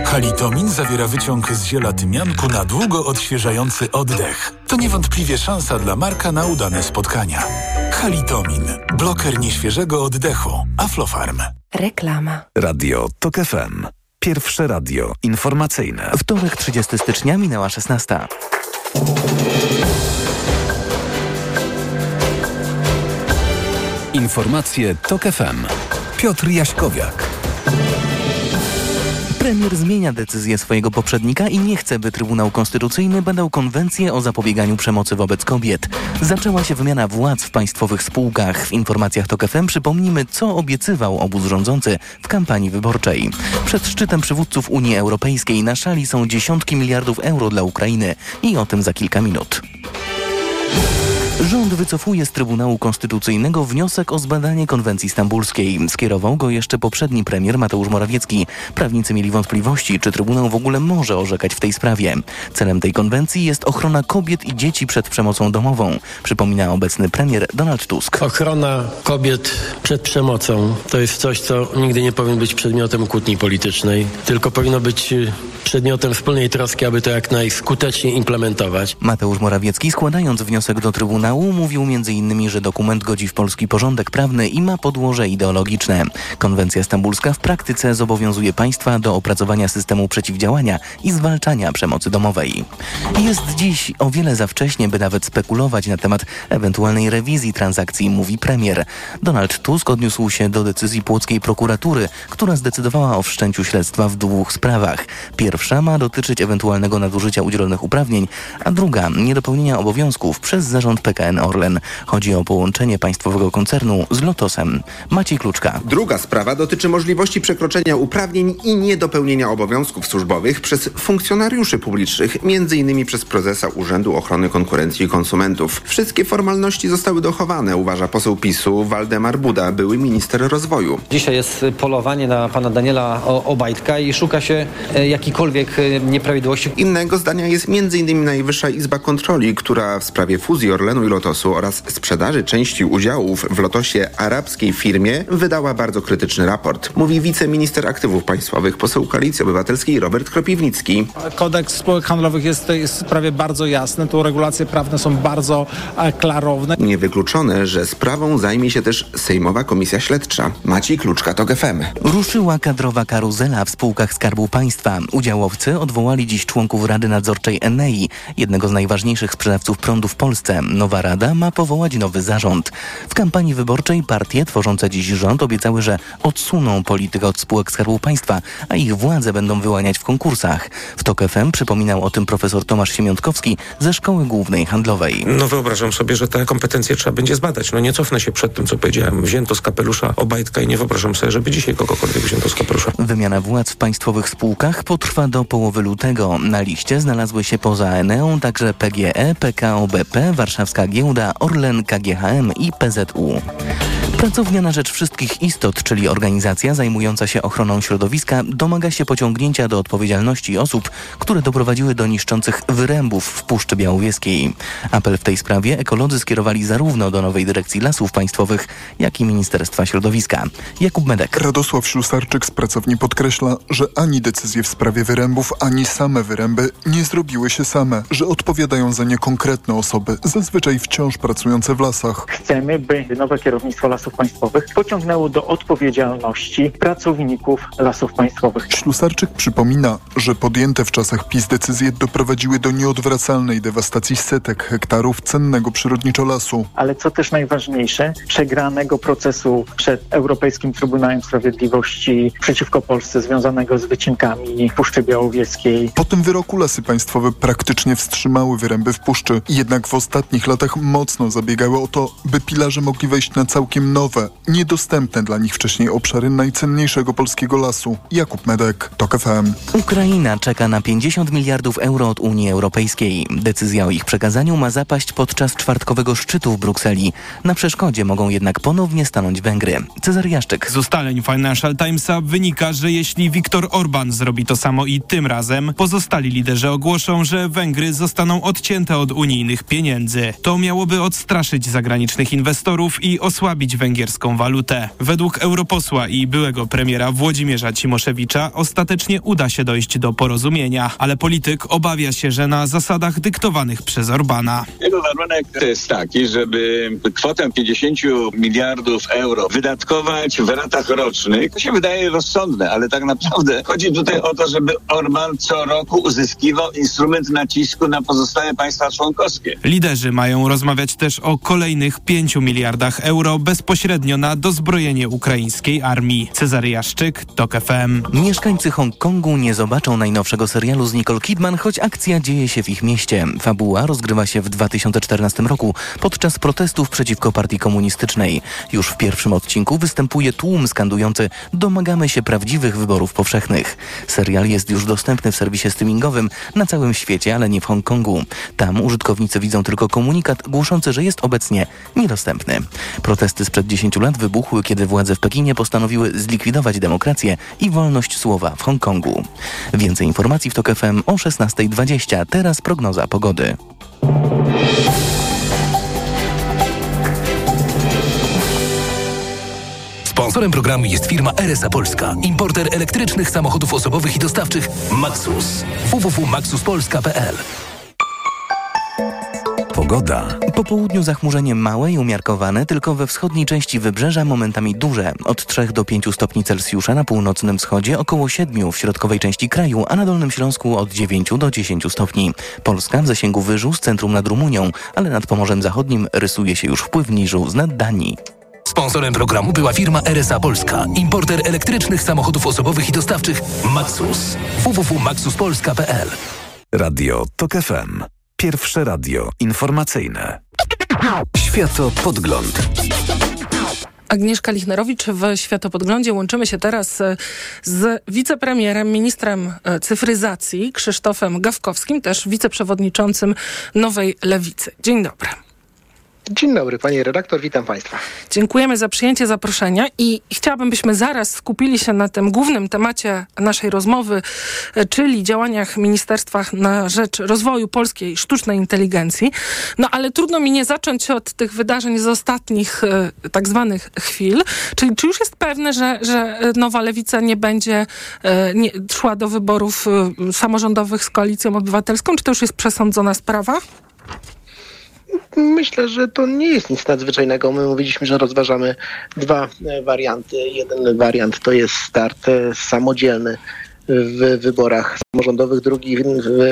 Halitomin zawiera wyciąg z ziela tymianku na długo odświeżający oddech. To niewątpliwie szansa dla Marka na udane spotkania. Halitomin. Bloker nieświeżego oddechu. Aflofarm. Reklama. Radio TOK FM. Pierwsze radio informacyjne. Wtorek 30 stycznia minęła 16. Informacje TOK FM. Piotr Jaśkowiak. Premier zmienia decyzję swojego poprzednika i nie chce, by Trybunał Konstytucyjny badał konwencję o zapobieganiu przemocy wobec kobiet. Zaczęła się wymiana władz w państwowych spółkach. W informacjach TOK FM przypomnimy, co obiecywał obóz rządzący w kampanii wyborczej. Przed szczytem przywódców Unii Europejskiej na szali są dziesiątki miliardów euro dla Ukrainy i o tym za kilka minut. Rząd wycofuje z Trybunału Konstytucyjnego wniosek o zbadanie konwencji stambulskiej. Skierował go jeszcze poprzedni premier Mateusz Morawiecki. Prawnicy mieli wątpliwości, czy Trybunał w ogóle może orzekać w tej sprawie. Celem tej konwencji jest ochrona kobiet i dzieci przed przemocą domową, przypomina obecny premier Donald Tusk. Ochrona kobiet przed przemocą to jest coś, co nigdy nie powinno być przedmiotem kłótni politycznej, tylko powinno być y, przedmiotem wspólnej troski, aby to jak najskuteczniej implementować. Mateusz Morawiecki składając wniosek do Trybunału mówił m.in., że dokument godzi w polski porządek prawny i ma podłoże ideologiczne. Konwencja stambulska w praktyce zobowiązuje państwa do opracowania systemu przeciwdziałania i zwalczania przemocy domowej. Jest dziś o wiele za wcześnie, by nawet spekulować na temat ewentualnej rewizji transakcji, mówi premier. Donald Tusk odniósł się do decyzji płockiej prokuratury, która zdecydowała o wszczęciu śledztwa w dwóch sprawach. Pierwsza ma dotyczyć ewentualnego nadużycia udzielonych uprawnień, a druga niedopełnienia obowiązków przez zarząd PKN Orlen. Chodzi o połączenie państwowego koncernu z Lotosem. Maciej Kluczka. Druga sprawa dotyczy możliwości przekroczenia uprawnień i niedopełnienia obowiązków służbowych przez funkcjonariuszy publicznych, m.in. przez prezesa Urzędu Ochrony Konkurencji i Konsumentów. Wszystkie formalności zostały dochowane, uważa poseł PiSu Waldemar Buda, były minister rozwoju. Dzisiaj jest polowanie na pana Daniela Obajtka i szuka się e, jakikolwiek e, nieprawidłowości. Innego zdania jest m.in. Najwyższa Izba Kontroli, która w sprawie fuzji Orlenu i Lotosu oraz sprzedaży części udziałów w Lotosie arabskiej firmie wydała bardzo krytyczny raport. Mówi wiceminister aktywów państwowych, poseł Koalicji Obywatelskiej Robert Kropiwnicki. Kodeks spółek handlowych jest, jest w sprawie bardzo jasny. Tu regulacje prawne są bardzo e, klarowne. Niewykluczone, że sprawą zajmie się też Sejmowa Komisja Śledcza. Maciej Kluczka, TOK FM. Ruszyła kadrowa karuzela w spółkach Skarbu Państwa. Udziałowcy odwołali dziś członków Rady Nadzorczej Enei, jednego z najważniejszych sprzedawców prądu w Polsce. Nowa rada ma powołać nowy zarząd. W kampanii wyborczej partie tworzące dziś rząd obiecały, że odsuną politykę od spółek Skarbu Państwa, a ich władze będą wyłaniać w konkursach. W TOK FM przypominał o tym profesor Tomasz Siemiątkowski ze Szkoły Głównej Handlowej. No wyobrażam sobie, że te kompetencje trzeba będzie zbadać. No nie cofnę się przed tym, co powiedziałem. Wzięto z kapelusza Obajtka i nie wyobrażam sobie, żeby dzisiaj kogokolwiek wzięto z kapelusza. Wymiana władz w państwowych spółkach potrwa do połowy lutego. Na liście znalazły się poza Eneą także PGE, PKO BP, Warszawska Giełda, Orlen, KGHM i PZU. Pracownia na rzecz wszystkich istot, czyli organizacja zajmująca się ochroną środowiska, domaga się pociągnięcia do odpowiedzialności osób, które doprowadziły do niszczących wyrębów w Puszczy Białowieskiej. Apel w tej sprawie ekolodzy skierowali zarówno do nowej dyrekcji lasów państwowych, jak i Ministerstwa Środowiska. Jakub Medek. Radosław Ślusarczyk z pracowni podkreśla, że ani decyzje w sprawie wyrębów, ani same wyręby nie zrobiły się same, że odpowiadają za nie konkretne osoby, zazwyczaj wciąż pracujące w lasach. Chcemy, by nowe kierownictwo lasów państwowych pociągnęło do odpowiedzialności pracowników lasów państwowych. Ślusarczyk przypomina, że podjęte w czasach PiS decyzje doprowadziły do nieodwracalnej dewastacji setek hektarów cennego przyrodniczo lasu. Ale co też najważniejsze, przegranego procesu przed Europejskim Trybunałem Sprawiedliwości przeciwko Polsce związanego z wycinkami Puszczy Białowieskiej. Po tym wyroku lasy państwowe praktycznie wstrzymały wyręby w puszczy. Jednak w ostatnich latach mocno zabiegały o to, by pilarze mogli wejść na całkiem nowe, niedostępne dla nich wcześniej obszary najcenniejszego polskiego lasu. Jakub Medek, TOK FM. Ukraina czeka na 50 miliardów euro od Unii Europejskiej. Decyzja o ich przekazaniu ma zapaść podczas czwartkowego szczytu w Brukseli. Na przeszkodzie mogą jednak ponownie stanąć Węgry. Cezar Jaszczyk. Z ustaleń Financial Timesa wynika, że jeśli Viktor Orban zrobi to samo i tym razem, pozostali liderzy ogłoszą, że Węgry zostaną odcięte od unijnych pieniędzy. To miałoby odstraszyć zagranicznych inwestorów i osłabić węgierską walutę. Według europosła i byłego premiera Włodzimierza Cimoszewicza ostatecznie uda się dojść do porozumienia, ale polityk obawia się, że na zasadach dyktowanych przez Orbana. Jego warunek jest taki, żeby kwotę 50 miliardów euro wydatkować w ratach rocznych. To się wydaje rozsądne, ale tak naprawdę chodzi tutaj o to, żeby Orban co roku uzyskiwał instrument nacisku na pozostałe państwa członkowskie. Liderzy mają rozmawiać też o kolejnych 5 miliardach euro bezpośrednio na dozbrojenie ukraińskiej armii. Cezary Jaszczyk, TOK FM. Mieszkańcy Hongkongu nie zobaczą najnowszego serialu z Nicole Kidman, choć akcja dzieje się w ich mieście. Fabuła rozgrywa się w 2014 roku podczas protestów przeciwko partii komunistycznej. Już w pierwszym odcinku występuje tłum skandujący domagamy się prawdziwych wyborów powszechnych. Serial jest już dostępny w serwisie streamingowym na całym świecie, ale nie w Hongkongu. Tam użytkownicy widzą tylko komunikat głoszący, że jest obecnie niedostępny. Protesty sprzed 10 lat wybuchły, kiedy władze w Pekinie postanowiły zlikwidować demokrację i wolność słowa w Hongkongu. Więcej informacji w TOK FM o 16.20. Teraz prognoza pogody. Sponsorem programu jest firma RSA Polska, importer elektrycznych samochodów osobowych i dostawczych Maxus. www.maxuspolska.pl Pogoda. Po południu zachmurzenie małe i umiarkowane, tylko we wschodniej części wybrzeża momentami duże. Od 3 do 5 stopni Celsjusza na północnym wschodzie, około 7 w środkowej części kraju, a na Dolnym Śląsku od 9 do 10 stopni. Polska w zasięgu wyżu z centrum nad Rumunią, ale nad Pomorzem Zachodnim rysuje się już wpływ niżu z nad Danii. Sponsorem programu była firma RSA Polska, importer elektrycznych samochodów osobowych i dostawczych Maxus. www.maxuspolska.pl Radio TOK FM. Pierwsze radio informacyjne. Światopodgląd. Agnieszka Lichnerowicz w Światopodglądzie. Łączymy się teraz e, z wicepremierem, ministrem e, cyfryzacji Krzysztofem Gawkowskim, też wiceprzewodniczącym Nowej Lewicy. Dzień dobry. Dzień dobry, panie redaktor, witam państwa. Dziękujemy za przyjęcie zaproszenia i chciałabym, byśmy zaraz skupili się na tym głównym temacie naszej rozmowy, e, czyli działaniach ministerstwa na rzecz rozwoju polskiej sztucznej inteligencji. No ale trudno mi nie zacząć od tych wydarzeń z ostatnich e, tak zwanych chwil. Czyli czy już jest pewne, że, że nowa lewica nie będzie e, nie, szła do wyborów samorządowych z koalicją obywatelską? Czy to już jest przesądzona sprawa? Myślę, że to nie jest nic nadzwyczajnego. My mówiliśmy, że rozważamy dwa e, warianty. Jeden wariant to jest start e, samodzielny w wyborach samorządowych, drugi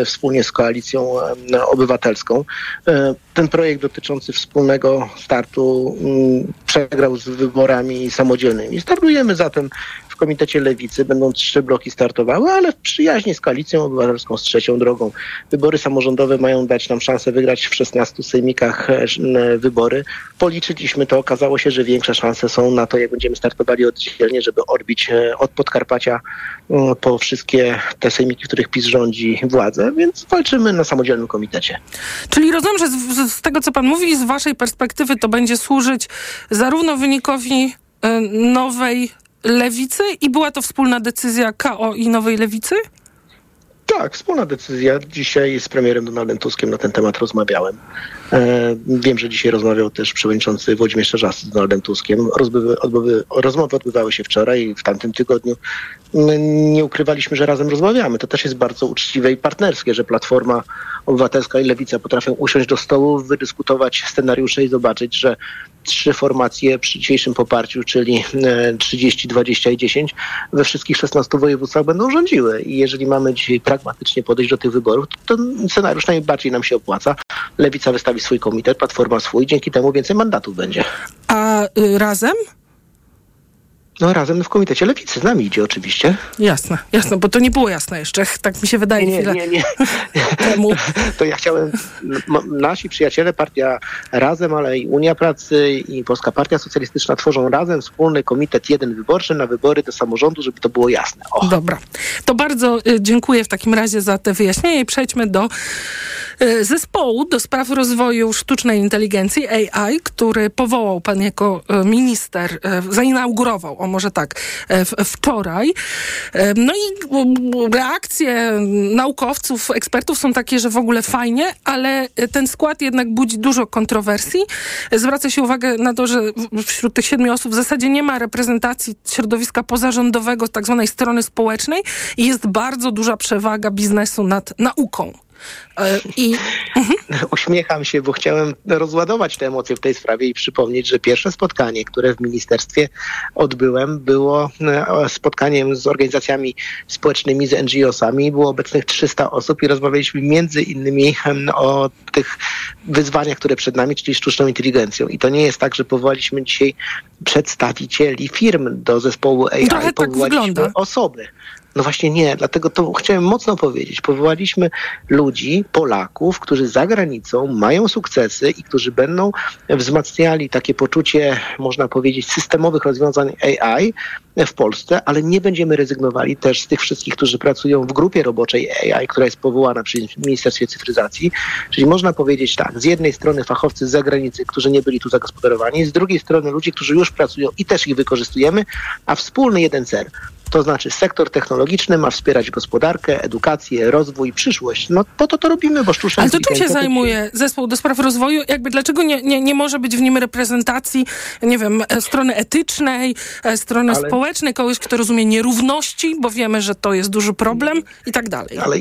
wspólnie z koalicją e, obywatelską. Ten projekt dotyczący wspólnego startu mm, przegrał z wyborami samodzielnymi. Startujemy zatem w Komitecie Lewicy. Będą trzy bloki startowały, ale w przyjaźni z koalicją obywatelską, z trzecią drogą. Wybory samorządowe mają dać nam szansę wygrać w 16 sejmikach e, wybory. Policzyliśmy to, okazało się, że większe szanse są na to, jak będziemy startowali oddzielnie, żeby odbić e, od Podkarpacia po wszystkie te sejmiki, w których PiS rządzi władzę, więc walczymy na samodzielnym komitecie. Czyli rozumiem, że z, z, z tego, co pan mówi, z waszej perspektywy to będzie służyć zarówno wynikowi e, nowej lewicy i była to wspólna decyzja KO i nowej lewicy? Tak, wspólna decyzja. Dzisiaj z premierem Donaldem Tuskiem na ten temat rozmawiałem. E, wiem, że dzisiaj rozmawiał też przewodniczący Włodzimierz Czarzasty z Donaldem Tuskiem. Rozbywy, odbywy, rozmowy odbywały się wczoraj w tamtym tygodniu. My nie ukrywaliśmy, że razem rozmawiamy. To też jest bardzo uczciwe i partnerskie, że Platforma Obywatelska i Lewica potrafią usiąść do stołu, wydyskutować scenariusze i zobaczyć, że trzy formacje przy dzisiejszym poparciu, czyli e, 30, 20 i 10 we wszystkich 16 województwach będą rządziły. I jeżeli mamy dzisiaj pragmatycznie podejść do tych wyborów, to ten scenariusz najbardziej nam się opłaca. Lewica wystawi swój komitet, Platforma swój, dzięki temu więcej mandatów będzie. A y, razem? No razem w komitecie Lewicy, z nami idzie oczywiście. Jasne, jasne, bo to nie było jasne jeszcze. *laughs* Tak mi się wydaje Nie, chwilę nie, nie. *laughs* temu. *laughs* To ja chciałem, nasi przyjaciele, partia Razem, ale i Unia Pracy i Polska Partia Socjalistyczna tworzą razem wspólny komitet jeden wyborczy na wybory do samorządu, żeby to było jasne. O. Dobra. To bardzo y, dziękuję w takim razie za te wyjaśnienia i przejdźmy do y, zespołu do spraw rozwoju sztucznej inteligencji AI, który powołał pan jako y, minister, zainaugurował, o może tak, w- wczoraj. Y, No i y, reakcje naukowców, ekspertów są takie, że w ogóle fajnie, ale ten skład jednak budzi dużo kontrowersji. Zwraca się uwagę na to, że wśród tych siedmiu osób w zasadzie nie ma reprezentacji środowiska pozarządowego, tak zwanej strony społecznej i jest bardzo duża przewaga biznesu nad nauką. E, I *laughs* Uśmiecham się, bo chciałem rozładować te emocje w tej sprawie i przypomnieć, że pierwsze spotkanie, które w ministerstwie odbyłem, było e, spotkaniem z organizacjami społecznymi, z NGO-sami. Było obecnych 300 osób i rozmawialiśmy między innymi o tych wyzwaniach, które przed nami, czyli sztuczną inteligencją. I to nie jest tak, że powołaliśmy dzisiaj przedstawicieli firm do zespołu AI, Trochę tak powołaliśmy wygląda. osoby. No właśnie nie, dlatego to chciałem mocno powiedzieć. Powołaliśmy ludzi, Polaków, którzy za granicą mają sukcesy i którzy będą wzmacniali takie poczucie, można powiedzieć, systemowych rozwiązań AI w Polsce, ale nie będziemy rezygnowali też z tych wszystkich, którzy pracują w grupie roboczej AI, która jest powołana przy Ministerstwie Cyfryzacji. Czyli można powiedzieć tak, z jednej strony fachowcy z zagranicy, którzy nie byli tu zagospodarowani, z drugiej strony ludzie, którzy już pracują i też ich wykorzystujemy, a wspólny jeden cel. To znaczy sektor technologiczny ma wspierać gospodarkę, edukację, rozwój, przyszłość. No po to to robimy, bo sztuczna Ale to czym się zajmuje zespół do spraw rozwoju? Jakby dlaczego nie, nie, nie może być w nim reprezentacji, nie wiem, e, strony etycznej, e, strony Ale- społecznej, kogoś, kto rozumie nierówności, bo wiemy, że to jest duży problem i tak dalej. Ale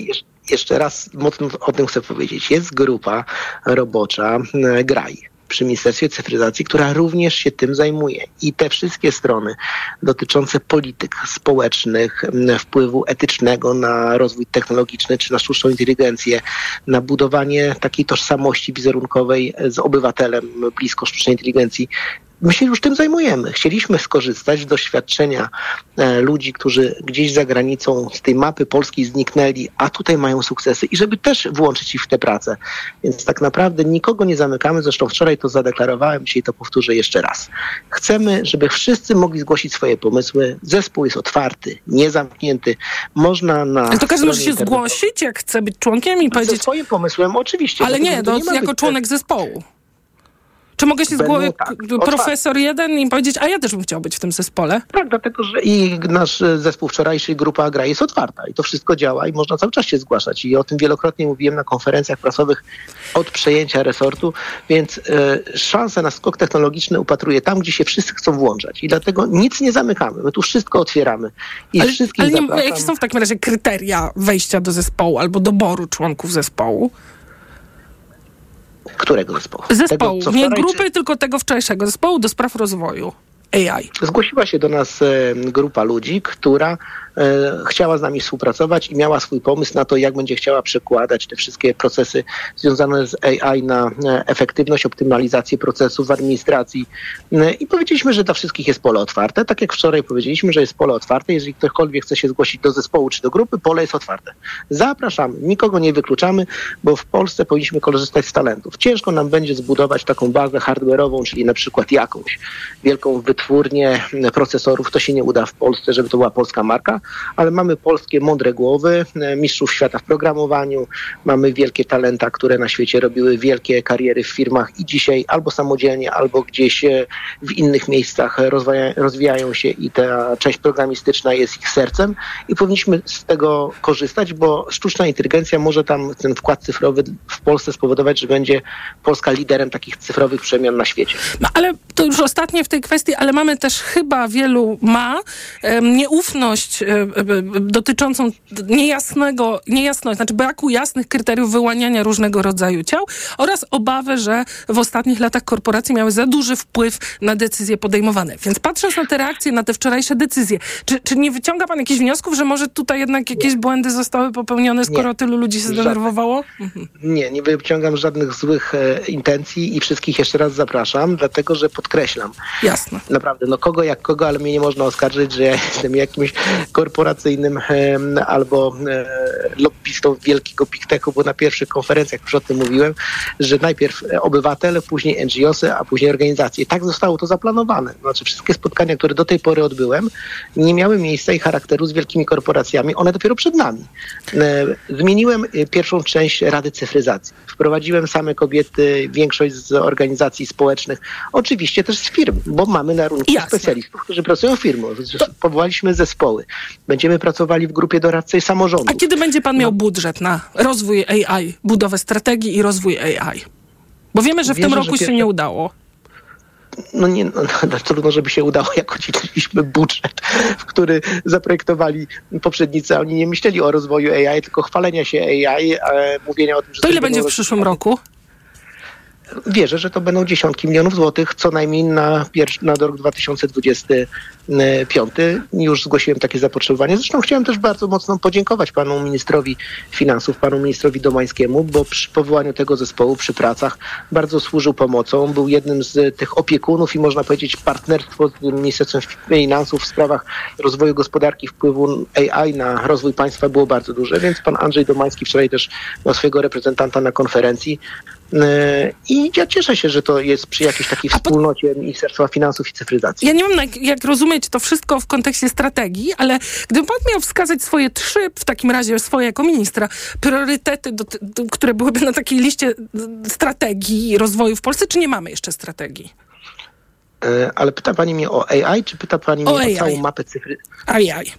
jeszcze raz mocno o tym chcę powiedzieć. Jest grupa robocza e, GRAI przy Ministerstwie Cyfryzacji, która również się tym zajmuje. I te wszystkie strony dotyczące polityk społecznych, wpływu etycznego na rozwój technologiczny czy na sztuczną inteligencję, na budowanie takiej tożsamości wizerunkowej z obywatelem blisko sztucznej inteligencji, My się już tym zajmujemy. Chcieliśmy skorzystać z doświadczenia e, ludzi, którzy gdzieś za granicą z tej mapy polskiej zniknęli, a tutaj mają sukcesy i żeby też włączyć ich w tę pracę. Więc tak naprawdę nikogo nie zamykamy. Zresztą wczoraj to zadeklarowałem, dzisiaj to powtórzę jeszcze raz. Chcemy, żeby wszyscy mogli zgłosić swoje pomysły. Zespół jest otwarty, niezamknięty. Można na. Ale to każdy może się zgłosić, jak chce być członkiem i Ze powiedzieć... swoim pomysłem, oczywiście. Ale nie, to nie ma jako członek zespołu. Czy mogę się zgłosić, tak, profesor jeden i powiedzieć, a ja też bym chciał być w tym zespole? Tak, dlatego że i nasz zespół wczorajszy, grupa Gra jest otwarta i to wszystko działa i można cały czas się zgłaszać. I o tym wielokrotnie mówiłem na konferencjach prasowych od przejęcia resortu, więc e, szanse na skok technologiczny upatruję tam, gdzie się wszyscy chcą włączać. I dlatego nic nie zamykamy. My tu wszystko otwieramy. I ale wszystkich ale nie, jakie są w takim razie kryteria wejścia do zespołu albo doboru członków zespołu? Którego zespołu? Zespołu, Tego, nie grupy, tylko tego wczorajszego zespołu do spraw rozwoju AI. Zgłosiła się do nas e, grupa ludzi, która chciała z nami współpracować i miała swój pomysł na to, jak będzie chciała przekładać te wszystkie procesy związane z AI na e, efektywność, optymalizację procesów w administracji. E, I powiedzieliśmy, że dla wszystkich jest pole otwarte. Tak jak wczoraj powiedzieliśmy, że jest pole otwarte. Jeżeli ktokolwiek chce się zgłosić do zespołu czy do grupy, pole jest otwarte. Zapraszamy, nikogo nie wykluczamy, bo w Polsce powinniśmy korzystać z talentów. Ciężko nam będzie zbudować taką bazę hardware'ową, czyli na przykład jakąś wielką wytwórnię procesorów. To się nie uda w Polsce, żeby to była polska marka, ale mamy polskie mądre głowy, e, mistrzów świata w programowaniu, mamy wielkie talenta, które na świecie robiły wielkie kariery w firmach i dzisiaj albo samodzielnie, albo gdzieś e, w innych miejscach rozwija, rozwijają się i ta część programistyczna jest ich sercem i powinniśmy z tego korzystać, bo sztuczna inteligencja może tam ten wkład cyfrowy w Polsce spowodować, że będzie Polska liderem takich cyfrowych przemian na świecie. No ale to już ostatnie w tej kwestii, ale mamy też chyba wielu ma em, nieufność dotyczącą niejasnego, niejasności, znaczy braku jasnych kryteriów wyłaniania różnego rodzaju ciał oraz obawę, że w ostatnich latach korporacje miały za duży wpływ na decyzje podejmowane. Więc patrząc na te reakcje, na te wczorajsze decyzje, czy, czy nie wyciąga pan jakichś wniosków, że może tutaj jednak jakieś błędy zostały popełnione, skoro Nie. tylu ludzi się zdenerwowało? Nie, nie wyciągam żadnych złych e, intencji i wszystkich jeszcze raz zapraszam, dlatego że podkreślam. Jasne. Naprawdę, no kogo jak kogo, ale mnie nie można oskarżyć, że ja jestem jakimś korporacyjnym albo e, lobbystą wielkiego big techu, bo na pierwszych konferencjach już o tym mówiłem, że najpierw obywatele, później NGOsy, a później organizacje. Tak zostało to zaplanowane. Znaczy wszystkie spotkania, które do tej pory odbyłem, nie miały miejsca i charakteru z wielkimi korporacjami. One dopiero przed nami. E, Zmieniłem e, pierwszą część Rady Cyfryzacji. Wprowadziłem same kobiety, większość z organizacji społecznych, oczywiście też z firm, bo mamy na rynku specjalistów, którzy pracują w firmach. Powołaliśmy zespoły. Będziemy pracowali w grupie doradczej samorządu. A kiedy będzie pan miał budżet na rozwój AI, budowę strategii i rozwój AI? Bo wiemy, że w Wierzę, tym roku się nie udało. no nie, no, *laughs* no, trudno, żeby się udało, jak udzieliliśmy budżet, w który zaprojektowali poprzednicy, oni nie myśleli o rozwoju AI, tylko chwalenia się AI, e, mówienia o tym, że... To ile będzie w przyszłym roku? Wierzę, że to będą dziesiątki milionów złotych, co najmniej na, pierwszy, na rok 2025. Już zgłosiłem takie zapotrzebowanie. Zresztą chciałem też bardzo mocno podziękować panu ministrowi finansów, panu ministrowi Domańskiemu, bo przy powołaniu tego zespołu, przy pracach bardzo służył pomocą. Był jednym z tych opiekunów i można powiedzieć partnerstwo z Ministerstwem Finansów w sprawach rozwoju gospodarki, wpływu AI na rozwój państwa było bardzo duże, więc pan Andrzej Domański wczoraj też miał swojego reprezentanta na konferencji. I ja cieszę się, że to jest przy jakiejś takiej wspólnocie Ministerstwa Finansów i Cyfryzacji. Ja nie wiem, jak, jak rozumieć to wszystko w kontekście strategii, ale gdyby pan miał wskazać swoje trzy, w takim razie swoje jako ministra, priorytety, do, do, które byłyby na takiej liście y, strategii rozwoju w Polsce, czy nie mamy jeszcze strategii? Yy, Ale pyta pani mnie o AI, czy pyta pani O mnie AI. o całą mapę cyfry? AI.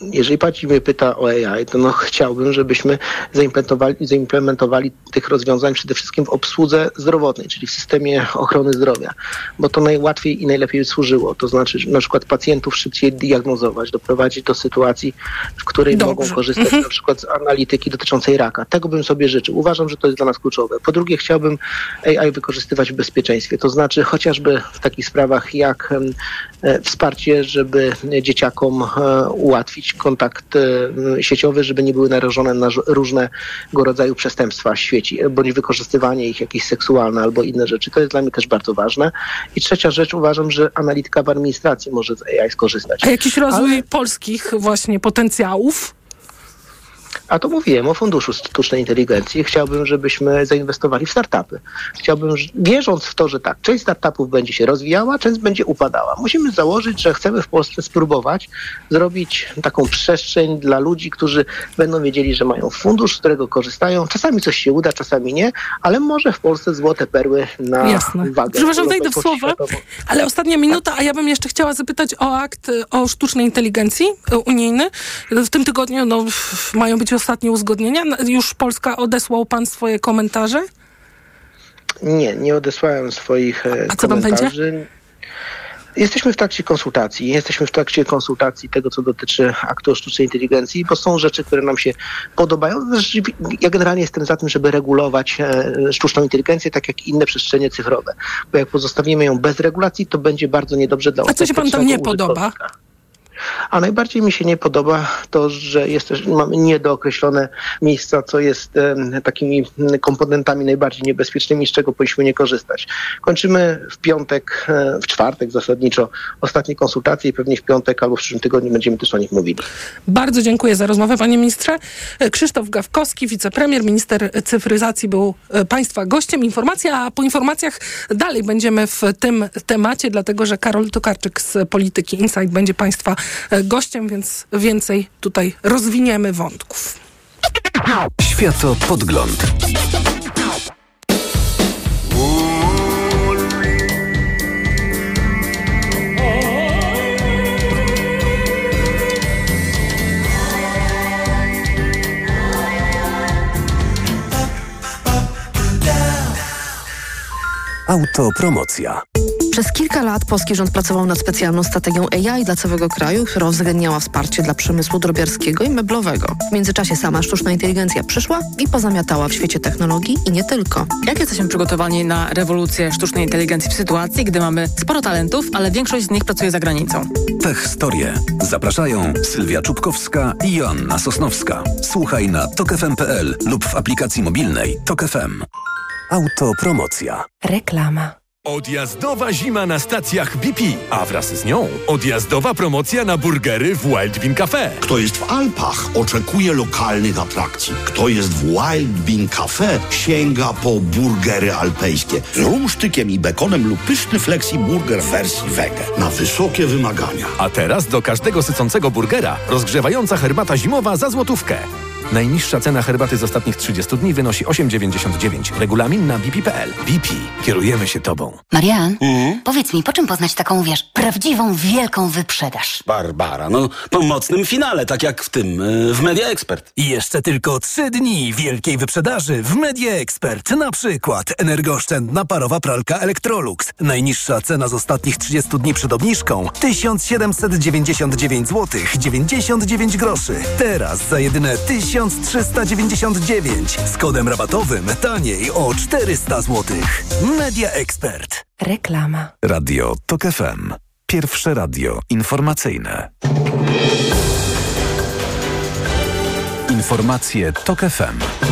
Jeżeli pani mnie pyta o AI, to no chciałbym, żebyśmy zaimplementowali, zaimplementowali tych rozwiązań przede wszystkim w obsłudze zdrowotnej, czyli w systemie ochrony zdrowia, bo to najłatwiej i najlepiej służyło. To znaczy, na przykład pacjentów szybciej diagnozować, doprowadzić do sytuacji, w której Dobrze. mogą korzystać Mhm. na przykład z analityki dotyczącej raka. Tego bym sobie życzył. Uważam, że to jest dla nas kluczowe. Po drugie, chciałbym AI wykorzystywać w bezpieczeństwie, to znaczy chociażby w takich sprawach jak e, wsparcie, żeby dzieciakom e, kontakt e, sieciowy, żeby nie były narażone na różnego rodzaju przestępstwa w świecie, bądź wykorzystywanie ich jakieś seksualne albo inne rzeczy. To jest dla mnie też bardzo ważne. I trzecia rzecz, uważam, że analityka w administracji może z AI skorzystać. A jakiś rozwój Ale- polskich właśnie potencjałów? A to mówiłem o Funduszu Sztucznej Inteligencji. Chciałbym, żebyśmy zainwestowali w startupy. Chciałbym, wierząc w to, że tak, część startupów będzie się rozwijała, część będzie upadała. Musimy założyć, że chcemy w Polsce spróbować zrobić taką przestrzeń dla ludzi, którzy będą wiedzieli, że mają fundusz, z którego korzystają. Czasami coś się uda, czasami nie, ale może w Polsce złote perły na Jasne. wagę. Przepraszam, wejdę w słowa, ale ostatnia minuta, a ja bym jeszcze chciała zapytać o akt o sztucznej inteligencji unijny. W tym tygodniu no, mają być ostatnie uzgodnienia. Już Polska odesłał pan swoje komentarze? Nie, nie odesłałem swoich e, A co komentarzy. będzie? Jesteśmy w trakcie konsultacji. Jesteśmy w trakcie konsultacji tego, co dotyczy aktu o sztucznej inteligencji, bo są rzeczy, które nam się podobają. Ja generalnie jestem za tym, żeby regulować e, sztuczną inteligencję, tak jak inne przestrzenie cyfrowe. Bo jak pozostawimy ją bez regulacji, to będzie bardzo niedobrze dla A co się pan tam nie podoba? A najbardziej mi się nie podoba to, że jest też, mamy niedookreślone miejsca, co jest e, takimi komponentami najbardziej niebezpiecznymi, z czego powinniśmy nie korzystać. Kończymy w piątek, e, w czwartek zasadniczo ostatnie konsultacje i pewnie w piątek albo w przyszłym tygodniu będziemy też o nich mówili. Bardzo dziękuję za rozmowę, panie ministrze. Krzysztof Gawkowski, wicepremier, minister cyfryzacji był państwa gościem. Informacja, a po informacjach dalej będziemy w tym temacie, dlatego że Karol Tokarczyk z Polityki Insight będzie państwa gościem, więc więcej tutaj rozwiniemy wątków. Światopodgląd. Autopromocja. Przez kilka lat polski rząd pracował nad specjalną strategią AI dla całego kraju, która uwzględniała wsparcie dla przemysłu drobiarskiego i meblowego. W międzyczasie sama sztuczna inteligencja przyszła i pozamiatała w świecie technologii i nie tylko. Jak jesteśmy przygotowani na rewolucję sztucznej inteligencji w sytuacji, gdy mamy sporo talentów, ale większość z nich pracuje za granicą? Tech Historie. Zapraszają Sylwia Czubkowska i Joanna Sosnowska. Słuchaj na tokefm.pl lub w aplikacji mobilnej Tok FM. Autopromocja. Reklama. Odjazdowa zima na stacjach BP, a wraz z nią odjazdowa promocja na burgery w Wild Bean Cafe. Kto jest w Alpach, oczekuje lokalnych atrakcji. Kto jest w Wild Bean Cafe, sięga po burgery alpejskie z rumsztykiem i bekonem lub pyszny flexi burger w wersji wege. Na wysokie wymagania. A teraz do każdego sycącego burgera rozgrzewająca herbata zimowa za złotówkę. Najniższa cena herbaty z ostatnich 30 dni wynosi 8,99. Regulamin na bp.pl. BP. Kierujemy się Tobą. Marian, powiedz mi, po czym poznać taką, wiesz, prawdziwą, wielką wyprzedaż? Barbara, no po mocnym finale, tak jak w tym, y, w Media Expert. I jeszcze tylko trzy dni wielkiej wyprzedaży w Media Expert. Na przykład energooszczędna parowa pralka Electrolux. Najniższa cena z ostatnich 30 dni przed obniżką 1799 zł 99 groszy. Teraz za jedyne 1399 z kodem rabatowym taniej o 400 zł. Media Expert. Reklama. Radio Tok FM. Pierwsze radio informacyjne. Informacje Tok FM.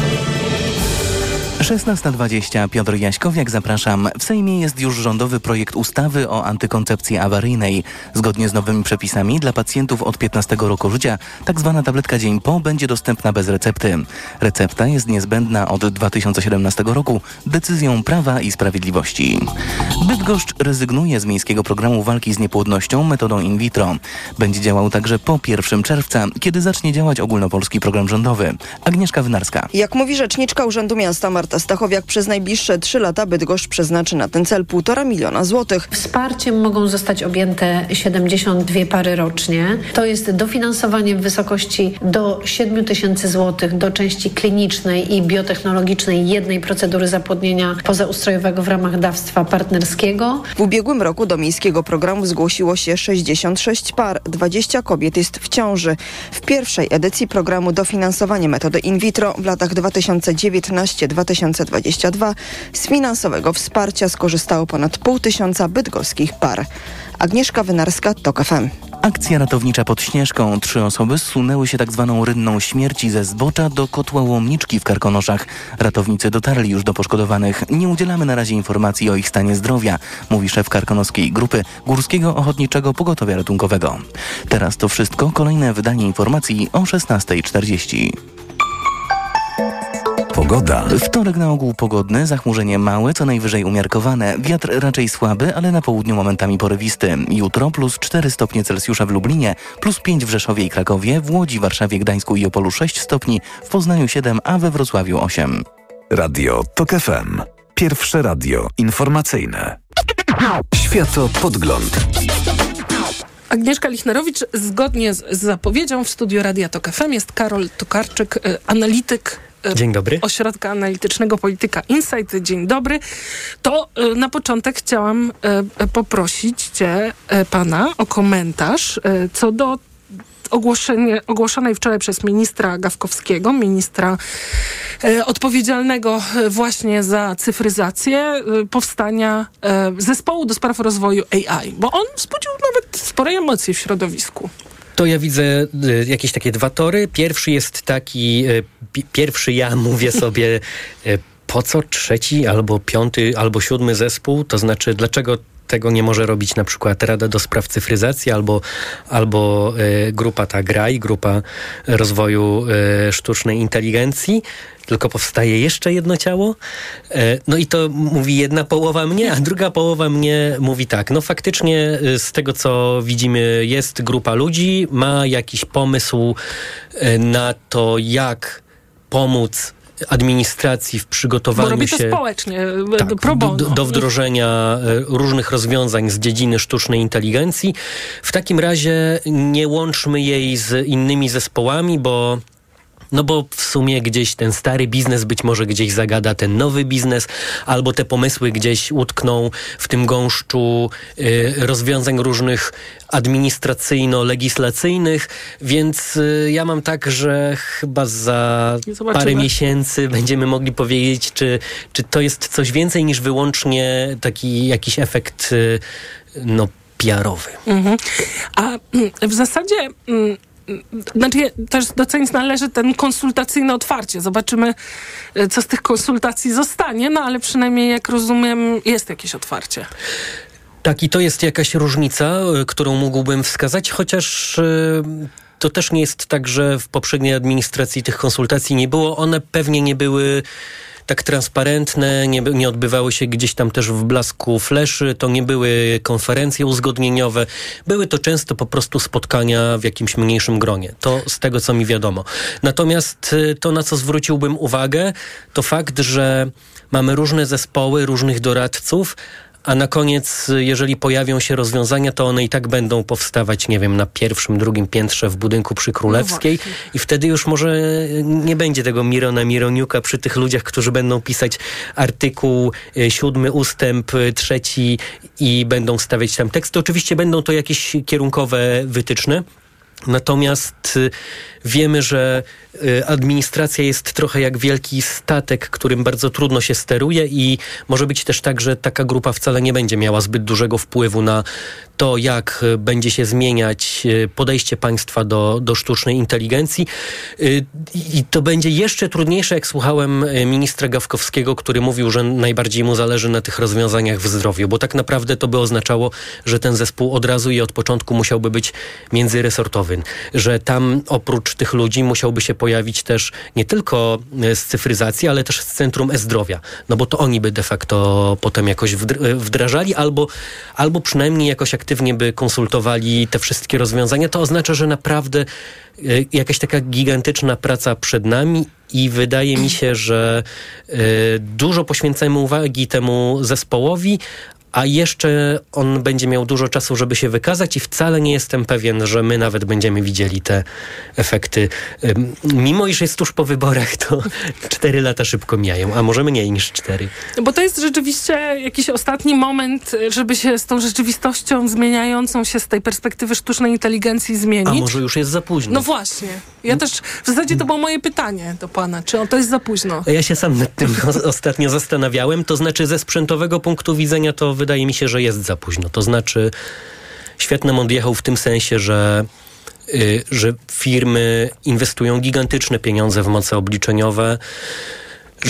16.20 Piotr Jaśkowiak, zapraszam. W Sejmie jest już rządowy projekt ustawy o antykoncepcji awaryjnej. Zgodnie z nowymi przepisami dla pacjentów od 15 roku życia tak zwana tabletka dzień po będzie dostępna bez recepty. Recepta jest niezbędna od 2017 roku decyzją Prawa i Sprawiedliwości. Bydgoszcz rezygnuje z miejskiego programu walki z niepłodnością metodą in vitro. Będzie działał także po 1 czerwca, kiedy zacznie działać ogólnopolski program rządowy. Agnieszka Wynarska. Jak mówi rzeczniczka Urzędu Miasta Marta Stachowiak, przez najbliższe trzy lata Bydgoszcz przeznaczy na ten cel półtora miliona złotych. Wsparciem mogą zostać objęte 72 pary rocznie. To jest dofinansowanie w wysokości do 7 tysięcy złotych do części klinicznej i biotechnologicznej jednej procedury zapłodnienia pozaustrojowego w ramach dawstwa partnerskiego. W ubiegłym roku do miejskiego programu zgłosiło się 66 par, 20 kobiet jest w ciąży. W pierwszej edycji programu dofinansowanie metody in vitro w latach 2019-2022 z finansowego wsparcia skorzystało ponad pół tysiąca bydgoskich par. Agnieszka Wynarska, TOK FM. Akcja ratownicza pod Śnieżką. Trzy osoby zsunęły się tak zwaną rynną śmierci ze zbocza do kotła Łomniczki w Karkonoszach. Ratownicy dotarli już do poszkodowanych. Nie udzielamy na razie informacji o ich stanie zdrowia, mówi szef karkonoskiej grupy Górskiego Ochotniczego Pogotowia Ratunkowego. Teraz to wszystko. Kolejne wydanie informacji o 16.40. Pogoda. Wtorek na ogół pogodny, zachmurzenie małe, co najwyżej umiarkowane. Wiatr raczej słaby, ale na południu momentami porywisty. Jutro plus 4 stopnie Celsjusza w Lublinie, plus 5 w Rzeszowie i Krakowie, w Łodzi, Warszawie, Gdańsku i Opolu 6 stopni, w Poznaniu 7, a we Wrocławiu 8. Radio TOK FM. Pierwsze radio informacyjne. Światopodgląd. Agnieszka Lichnerowicz zgodnie z, zapowiedzią w studiu Radia Tok FM jest Karol Tokarczyk, y, analityk Dzień dobry. Ośrodka Analitycznego Polityka Insight. Dzień dobry. To y, na początek chciałam y, poprosić cię, pana, o komentarz co do ogłoszenie, ogłoszonej wczoraj przez ministra Gawkowskiego, ministra e, odpowiedzialnego e, właśnie za cyfryzację, e, powstania e, zespołu do spraw rozwoju AI, bo on wzbudził nawet spore emocje w środowisku. To ja widzę y, jakieś takie dwa tory. Pierwszy jest taki, y, pi- pierwszy ja *laughs* mówię sobie, y, po co trzeci albo piąty albo siódmy zespół? To znaczy, dlaczego tego nie może robić na przykład Rada do Spraw Cyfryzacji albo, albo grupa ta GRAI, Grupa Rozwoju Sztucznej Inteligencji, tylko powstaje jeszcze jedno ciało. E, No i to mówi jedna połowa mnie, a druga połowa mnie mówi tak. No faktycznie y, z tego, co widzimy, jest grupa ludzi, ma jakiś pomysł y, na to, jak pomóc administracji w Bo przygotowaniu robi to się społecznie, e, tak, pro do, do wdrożenia e, różnych rozwiązań z dziedziny sztucznej inteligencji. W takim razie nie łączmy jej z innymi zespołami, bo no bo w sumie gdzieś ten stary biznes być może gdzieś zagada ten nowy biznes, albo te pomysły gdzieś utkną w tym gąszczu y, rozwiązań różnych administracyjno-legislacyjnych, więc y, ja mam tak, że chyba za Zobaczymy. parę miesięcy *laughs* będziemy mogli powiedzieć, czy, czy to jest coś więcej niż wyłącznie taki jakiś efekt y, no PR-owy. Mhm. A mm, w zasadzie... Znaczy, też docenić należy ten konsultacyjny otwarcie. Zobaczymy, e, co z tych konsultacji zostanie, no ale przynajmniej, jak rozumiem, jest jakieś otwarcie. Tak, i to jest jakaś różnica, y, którą mógłbym wskazać, chociaż y, to też nie jest tak, że w poprzedniej administracji tych konsultacji nie było. One pewnie nie były tak transparentne, nie, nie odbywały się gdzieś tam też w blasku fleszy, to nie były konferencje uzgodnieniowe, były to często po prostu spotkania w jakimś mniejszym gronie. To z tego, co mi wiadomo. Natomiast y, to, na co zwróciłbym uwagę, to fakt, że mamy różne zespoły, różnych doradców, a na koniec, jeżeli pojawią się rozwiązania, to one i tak będą powstawać, nie wiem, na pierwszym, drugim piętrze w budynku przy Królewskiej. I wtedy już może nie będzie tego Mirona Mironiuka przy tych ludziach, którzy będą pisać artykuł y, siódmy, ustęp y, trzeci i będą stawiać tam teksty. Oczywiście będą to jakieś kierunkowe wytyczne. Natomiast wiemy, że y, administracja jest trochę jak wielki statek, którym bardzo trudno się steruje i może być też tak, że taka grupa wcale nie będzie miała zbyt dużego wpływu na to, jak y, będzie się zmieniać y, podejście państwa do, do sztucznej inteligencji. I to będzie jeszcze trudniejsze, jak słuchałem ministra Gawkowskiego, który mówił, że najbardziej mu zależy na tych rozwiązaniach w zdrowiu, bo tak naprawdę to by oznaczało, że ten zespół od razu i od początku musiałby być międzyresortowy, że tam oprócz tych ludzi musiałby się pojawić też nie tylko e, z cyfryzacji, ale też z Centrum E-Zdrowia, no bo to oni by de facto potem jakoś e, wdrażali albo, albo przynajmniej jakoś aktywnie by konsultowali te wszystkie rozwiązania. To oznacza, że naprawdę e, jakaś taka gigantyczna praca przed nami i wydaje mi się, że dużo poświęcamy uwagi temu zespołowi, a jeszcze on będzie miał dużo czasu, żeby się wykazać i wcale nie jestem pewien, że my nawet będziemy widzieli te efekty. Mimo iż jest tuż po wyborach, to *laughs* cztery lata szybko mijają, a może mniej niż cztery. Bo to jest rzeczywiście jakiś ostatni moment, y, żeby się z tą rzeczywistością zmieniającą się z tej perspektywy sztucznej inteligencji zmienić. A może już jest za późno? No właśnie. Ja też, w zasadzie to było moje pytanie do pana, czy to jest za późno? Ja się sam nad tym *laughs* ostatnio zastanawiałem. To znaczy, ze sprzętowego punktu widzenia, to wydaje mi się, że jest za późno. To znaczy, Świetnem odjechał w tym sensie, że, y, że firmy inwestują gigantyczne pieniądze w moce obliczeniowe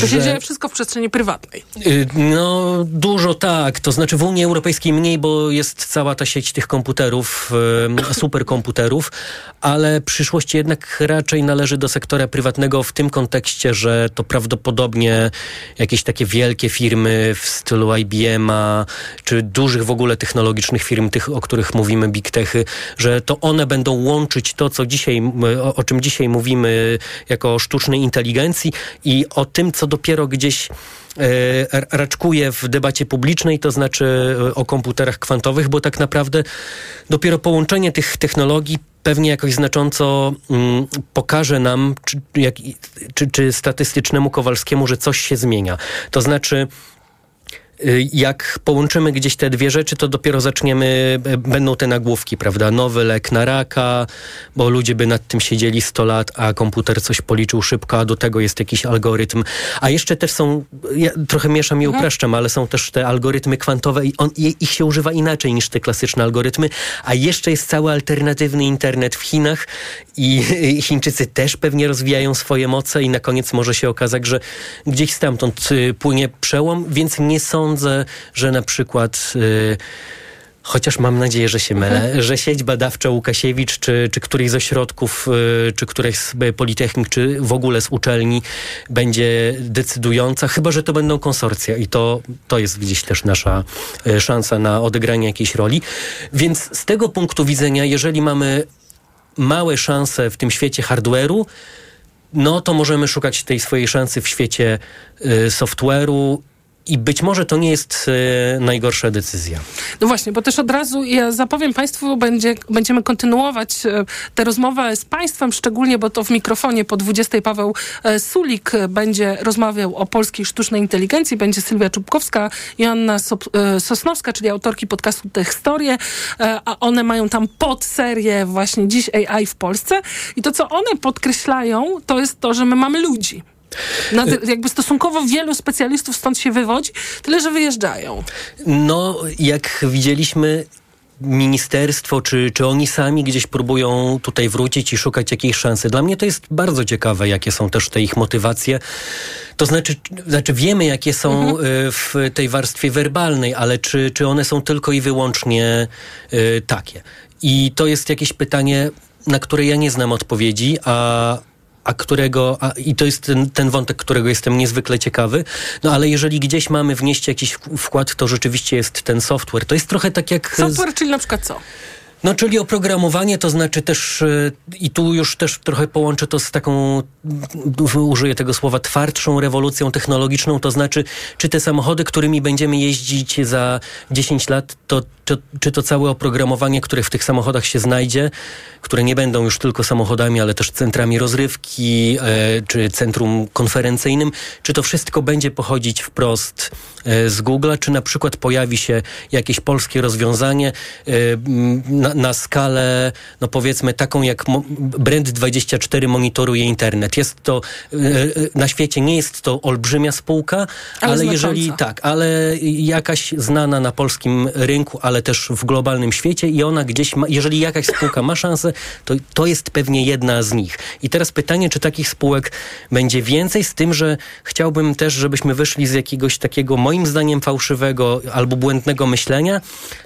To się dzieje wszystko w przestrzeni prywatnej. Y, no, dużo tak. To znaczy w Unii Europejskiej mniej, bo jest cała ta sieć tych komputerów, *clears throat* superkomputerów, ale przyszłość jednak raczej należy do sektora prywatnego w tym kontekście, że to prawdopodobnie jakieś takie wielkie firmy w stylu IBM-a, czy dużych w ogóle technologicznych firm, tych, o których mówimy, big techy, że to one będą łączyć to, co dzisiaj, o, o czym dzisiaj mówimy jako o sztucznej inteligencji i o tym, co dopiero gdzieś e, raczkuje w debacie publicznej, to znaczy e, o komputerach kwantowych, bo tak naprawdę dopiero połączenie tych technologii pewnie jakoś znacząco mm, pokaże nam, czy, jak, czy, czy statystycznemu Kowalskiemu, że coś się zmienia. To znaczy jak połączymy gdzieś te dwie rzeczy, to dopiero zaczniemy, e, będą te nagłówki, prawda? Nowy lek na raka, bo ludzie by nad tym siedzieli 100 lat, a komputer coś policzył szybko, a do tego jest jakiś algorytm. A jeszcze też są, ja trochę mieszam i mhm. upraszczam, ale są też te algorytmy kwantowe i on, ich się używa inaczej niż te klasyczne algorytmy, a jeszcze jest cały alternatywny internet w Chinach i, i Chińczycy też pewnie rozwijają swoje moce i na koniec może się okazać, że gdzieś stamtąd y, płynie przełom, więc nie sądzę, sądzę, że na przykład. Yy, chociaż mam nadzieję, że się mylę, mhm. *laughs* że sieć badawcza Łukasiewicz, czy, czy któryś z ośrodków, y, czy któryś z Politechnik, czy w ogóle z uczelni będzie decydująca, chyba, że to będą konsorcja i to, to jest gdzieś też nasza y, szansa na odegranie jakiejś roli. Więc z tego punktu widzenia, jeżeli mamy małe szanse w tym świecie hardware'u, no to możemy szukać tej swojej szansy w świecie y, software'u i być może to nie jest e, najgorsza decyzja. No właśnie, bo też od razu ja zapowiem Państwu, będzie, będziemy kontynuować e, tę rozmowę z Państwem, szczególnie, bo to w mikrofonie po 20 Paweł e, Sulik będzie rozmawiał o polskiej sztucznej inteligencji, będzie Sylwia Czubkowska, Joanna Sosnowska, czyli autorki podcastu Te Historie, a one mają tam podserię właśnie Dziś AI w Polsce i to, co one podkreślają, to jest to, że my mamy ludzi. No, jakby stosunkowo wielu specjalistów stąd się wywodzi, tyle że wyjeżdżają. No, jak widzieliśmy, ministerstwo, czy, czy oni sami gdzieś próbują tutaj wrócić i szukać jakiejś szansy. Dla mnie to jest bardzo ciekawe, jakie są też te ich motywacje. To znaczy, znaczy wiemy, jakie są mhm. Y, w tej warstwie werbalnej, ale czy, czy one są tylko i wyłącznie y, takie? I to jest jakieś pytanie, na które ja nie znam odpowiedzi, a a którego, a, i to jest ten, ten wątek, którego jestem niezwykle ciekawy, no ale jeżeli gdzieś mamy wnieść jakiś wkład, to rzeczywiście jest ten software. To jest trochę tak jak... Software, czyli na przykład co? No, czyli oprogramowanie to znaczy też, e, i tu już też trochę połączę to z taką, użyję tego słowa, twardszą rewolucją technologiczną, to znaczy, czy te samochody, którymi będziemy jeździć za 10 lat, to, to czy to całe oprogramowanie, które w tych samochodach się znajdzie, które nie będą już tylko samochodami, ale też centrami rozrywki, e, czy centrum konferencyjnym, czy to wszystko będzie pochodzić wprost e, z Google'a, czy na przykład pojawi się jakieś polskie rozwiązanie e, na, na skalę, no powiedzmy taką jak Brand24 monitoruje internet. Jest to, na świecie nie jest to olbrzymia spółka, ale, ale jeżeli tak, ale jakaś znana na polskim rynku, ale też w globalnym świecie i ona gdzieś ma, jeżeli jakaś spółka ma szansę, to, to jest pewnie jedna z nich. I teraz pytanie, czy takich spółek będzie więcej, z tym, że chciałbym też, żebyśmy wyszli z jakiegoś takiego, moim zdaniem, fałszywego albo błędnego myślenia,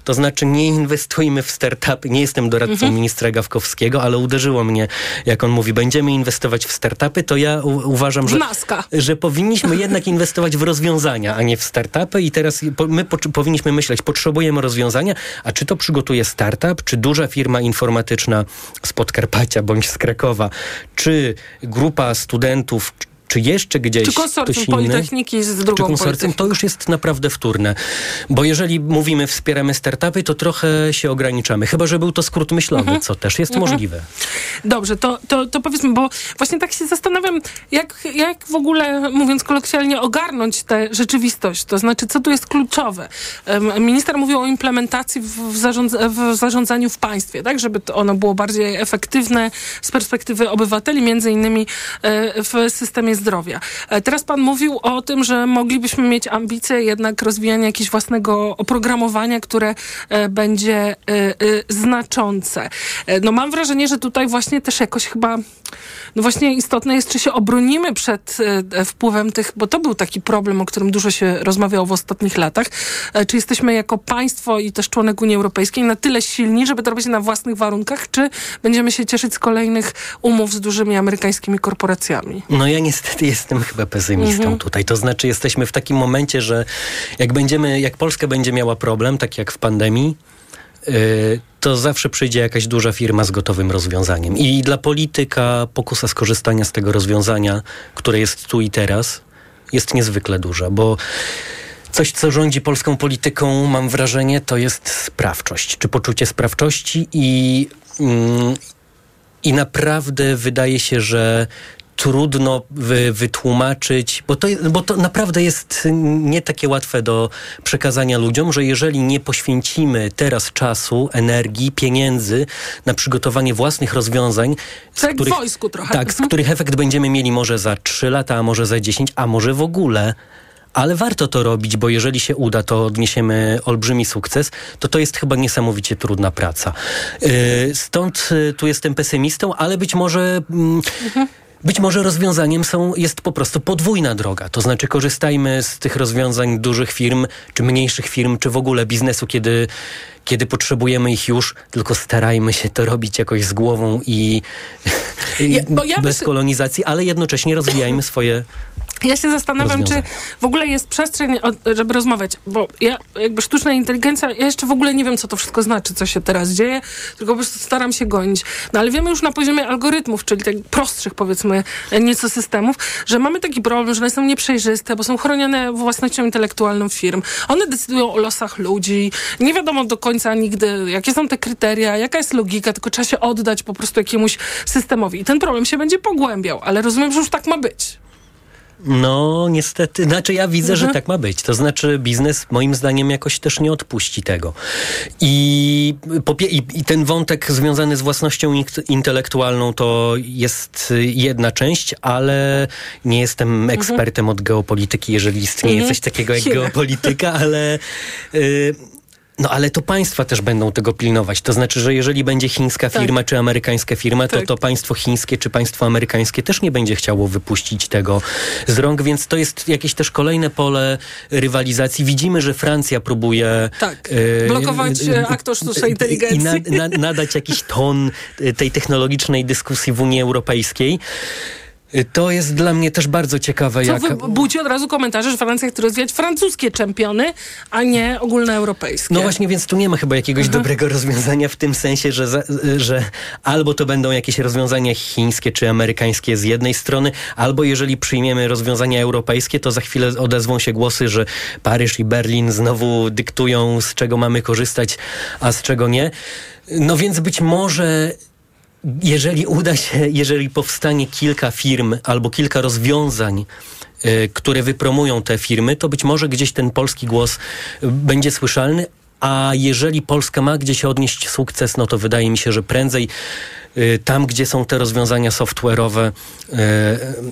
to znaczy nie inwestujmy w startupy. Nie jestem doradcą mhm. ministra Gawkowskiego, ale uderzyło mnie, jak on mówi, będziemy inwestować w startupy, to ja uważam, że, że powinniśmy jednak *laughs* inwestować w rozwiązania, a nie w startupy i teraz my po, powinniśmy myśleć, potrzebujemy rozwiązania, a czy to przygotuje startup, czy duża firma informatyczna z Podkarpacia bądź z Krakowa, czy grupa studentów, czy jeszcze gdzieś Czy konsorcjum Politechniki z drugą Czy konsorcjum, to już jest naprawdę wtórne. Bo jeżeli mówimy, wspieramy startupy, to trochę się ograniczamy. Chyba, że był to skrót myślowy, mhm. co też jest mhm. możliwe. Dobrze, to, to, to powiedzmy, bo właśnie tak się zastanawiam, jak, jak w ogóle, mówiąc kolokwialnie, ogarnąć tę rzeczywistość. To znaczy, co tu jest kluczowe. Minister mówił o implementacji w, zarządz w zarządzaniu w państwie, tak? Żeby to ono było bardziej efektywne z perspektywy obywateli, między innymi e, w systemie zdrowia. E, teraz pan mówił o tym, że moglibyśmy mieć ambicje jednak rozwijania jakiegoś własnego oprogramowania, które e, będzie e, znaczące. No mam wrażenie, że tutaj właśnie też jakoś chyba, no właśnie istotne jest, czy się obronimy przed wpływem tych, bo to był taki problem, o którym dużo się rozmawiało w ostatnich latach, czy jesteśmy jako państwo i też członek Unii Europejskiej na tyle silni, żeby to robić na własnych warunkach, czy będziemy się cieszyć z kolejnych umów z dużymi amerykańskimi korporacjami? No ja niestety jestem chyba pesymistą Mhm. tutaj. To znaczy jesteśmy w takim momencie, że jak będziemy, jak Polska będzie miała problem, tak jak w pandemii, yy, to zawsze przyjdzie jakaś duża firma z gotowym rozwiązaniem. I dla polityka pokusa skorzystania z tego rozwiązania, które jest tu i teraz, jest niezwykle duża, bo Coś, co rządzi polską polityką, mam wrażenie, to jest sprawczość, czy poczucie sprawczości i, mm, i naprawdę wydaje się, że trudno wy, wytłumaczyć, bo to, bo to naprawdę jest nie takie łatwe do przekazania ludziom, że jeżeli nie poświęcimy teraz czasu, energii, pieniędzy na przygotowanie własnych rozwiązań, z Tak wojsku trochę. tak, z których efekt będziemy mieli może za 3 lata, a może za 10, a może w ogóle. Ale warto to robić, bo jeżeli się uda, to odniesiemy olbrzymi sukces, to to jest chyba niesamowicie trudna praca. Yy, Stąd y, tu jestem pesymistą, ale być może... mm, Być może rozwiązaniem są, jest po prostu podwójna droga. To znaczy korzystajmy z tych rozwiązań dużych firm, czy mniejszych firm, czy w ogóle biznesu, kiedy, kiedy potrzebujemy ich już, tylko starajmy się to robić jakoś z głową i, i Ja- ja *laughs* bez kolonizacji, ale jednocześnie rozwijajmy swoje Ja się zastanawiam, czy rozwiązań. w ogóle jest przestrzeń, żeby rozmawiać, bo ja jakby sztuczna inteligencja, ja jeszcze w ogóle nie wiem, co to wszystko znaczy, co się teraz dzieje, tylko po prostu staram się gonić. No ale wiemy już na poziomie algorytmów, czyli tak prostszych powiedzmy nieco systemów, że mamy taki problem, że one są nieprzejrzyste, bo są chronione własnością intelektualną firm. One decydują o losach ludzi. Nie wiadomo do końca nigdy, jakie są te kryteria, jaka jest logika, tylko trzeba się oddać po prostu jakiemuś systemowi. I ten problem się będzie pogłębiał, ale rozumiem, że już tak ma być. No, niestety, znaczy ja widzę, że Mhm. tak ma być. To znaczy biznes moim zdaniem jakoś też nie odpuści tego. I, i, i ten wątek związany z własnością int- intelektualną to jest y, jedna część, ale nie jestem ekspertem od geopolityki, jeżeli istnieje Mhm. coś takiego jak geopolityka, ale... Y, no ale to państwa też będą tego pilnować. To znaczy, że jeżeli będzie chińska Tak. firma czy amerykańska firma, to Tak. to państwo chińskie czy państwo amerykańskie też nie będzie chciało wypuścić tego z rąk, więc to jest jakieś też kolejne pole rywalizacji. Widzimy, że Francja próbuje Tak. e, Blokować, akt o sztucznej inteligencji. I na, na, nadać jakiś ton tej technologicznej dyskusji w Unii Europejskiej. E, To jest dla mnie też bardzo ciekawe. Co jak... budzi od razu komentarze, że Francja chce rozwijać francuskie czempiony, a nie ogólnoeuropejskie. No właśnie, więc tu nie ma chyba jakiegoś Mhm. dobrego rozwiązania w tym sensie, że, za, że albo to będą jakieś rozwiązania chińskie czy amerykańskie z jednej strony, albo jeżeli przyjmiemy rozwiązania europejskie, to za chwilę odezwą się głosy, że Paryż i Berlin znowu dyktują, z czego mamy korzystać, a z czego nie. No więc być może jeżeli uda się, jeżeli powstanie kilka firm albo kilka rozwiązań, y, które wypromują te firmy, to być może gdzieś ten polski głos y, będzie słyszalny. A jeżeli Polska ma gdzieś odnieść sukces, no to wydaje mi się, że prędzej y, tam, gdzie są te rozwiązania software'owe, y,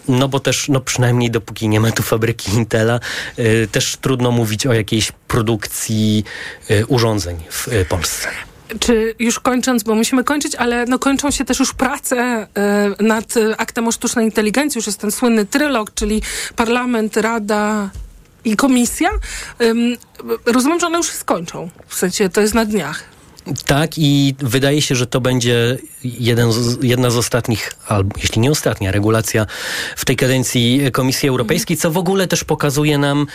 no bo też, no przynajmniej dopóki nie ma tu fabryki Intela, y, też trudno mówić o jakiejś produkcji urządzeń w Polsce. Czy już kończąc, bo musimy kończyć, ale no kończą się też już prace e, nad aktem o sztucznej inteligencji. Już jest ten słynny trylog, czyli parlament, rada i komisja. Ym, rozumiem, że one już się skończą. W sensie to jest na dniach. Tak, i wydaje się, że to będzie jeden z, jedna z ostatnich, albo jeśli nie ostatnia, regulacja w tej kadencji Komisji Europejskiej, co w ogóle też pokazuje nam.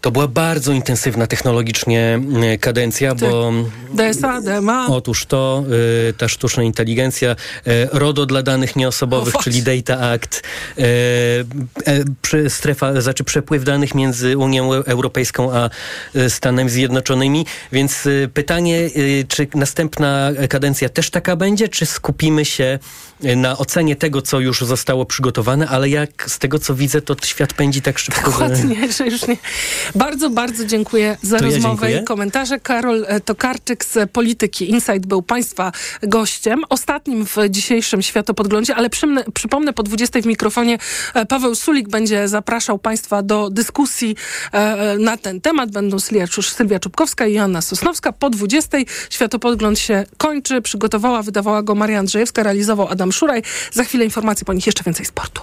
To była bardzo intensywna technologicznie e, kadencja, bo DSA, DMA. Otóż to, y, ta sztuczna inteligencja, y, RODO dla danych nieosobowych, czyli Data Act, e, strefa, znaczy przepływ danych między Unią Europejską a Stanami Zjednoczonymi. Więc pytanie, czy następna kadencja też taka będzie, czy skupimy się na ocenie tego, co już zostało przygotowane, ale jak z tego, co widzę, to świat pędzi tak szybko, że... Dokładnie, *laughs* że już nie. Bardzo, bardzo dziękuję za To ja rozmowę dziękuję. i komentarze. Karol e, Tokarczyk z Polityki Insight był Państwa gościem. Ostatnim w dzisiejszym Światopodglądzie, ale przymnę, przypomnę, po 20 w mikrofonie e, Paweł Sulik będzie zapraszał Państwa do dyskusji e, na ten temat. Będą Sylwia, Sylwia Czubkowska i Joanna Sosnowska. Po 20 Światopodgląd się kończy. Przygotowała, wydawała go Maria Andrzejewska, realizował Adam Szuraj. Za chwilę informacji po nich jeszcze więcej sportu.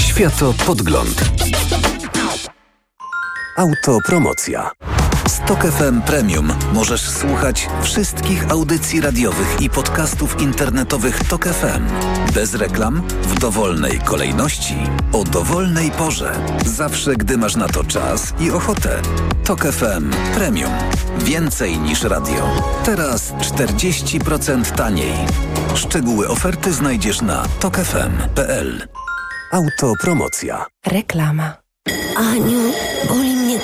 Światopodgląd. Autopromocja. Stok FM Premium możesz słuchać wszystkich audycji radiowych i podcastów internetowych Tok FM. Bez reklam, w dowolnej kolejności, o dowolnej porze. Zawsze, gdy masz na to czas i ochotę. Tok FM Premium. Więcej niż radio. Teraz 40% taniej. Szczegóły oferty znajdziesz na tokefm.pl. Autopromocja. Reklama. Aniu,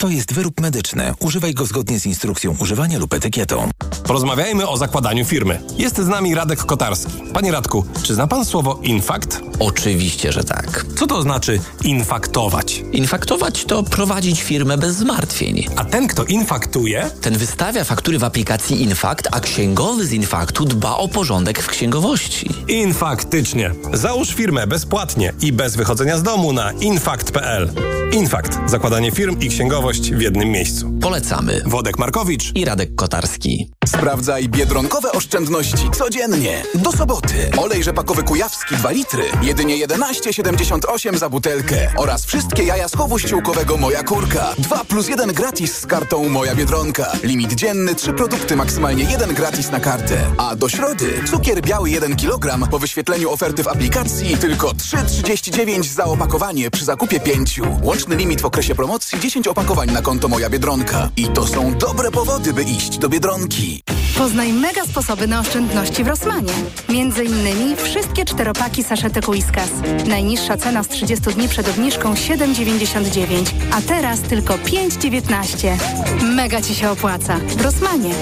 To jest wyrób medyczny. Używaj go zgodnie z instrukcją używania lub etykietą. Porozmawiajmy o zakładaniu firmy. Jest z nami Radek Kotarski. Panie Radku, czy zna pan słowo infakt? Oczywiście, że tak. Co to znaczy infaktować? Infaktować to prowadzić firmę bez zmartwień. A ten, kto infaktuje? Ten wystawia faktury w aplikacji Infakt, a księgowy z Infaktu dba o porządek w księgowości. Infaktycznie. Załóż firmę bezpłatnie i bez wychodzenia z domu na infakt.pl. Infakt. Zakładanie firm i księgowość w jednym miejscu. Polecamy. Wodek Markowicz i Radek Kotarski. Sprawdzaj biedronkowe oszczędności codziennie. Do soboty. Olej rzepakowy kujawski 2 litry. Jedynie 11,78 za butelkę. Oraz wszystkie jaja z chowu ściółkowego Moja Kurka. 2 plus 1 gratis z kartą Moja Biedronka. Limit dzienny 3 produkty, maksymalnie 1 gratis na kartę. A do środy cukier biały 1 kg po wyświetleniu oferty w aplikacji tylko 3,39 za opakowanie przy zakupie 5. Łączny limit w okresie promocji 10 opakowań na konto Moja Biedronka. I to są dobre powody, by iść do Biedronki. Poznaj mega sposoby na oszczędności w Rosmanie. Między innymi wszystkie czteropaki saszetek Whiskas. Najniższa cena z 30 dni przed obniżką 7,99, a teraz tylko 5,19. Mega Ci się opłaca. W Rosmanie.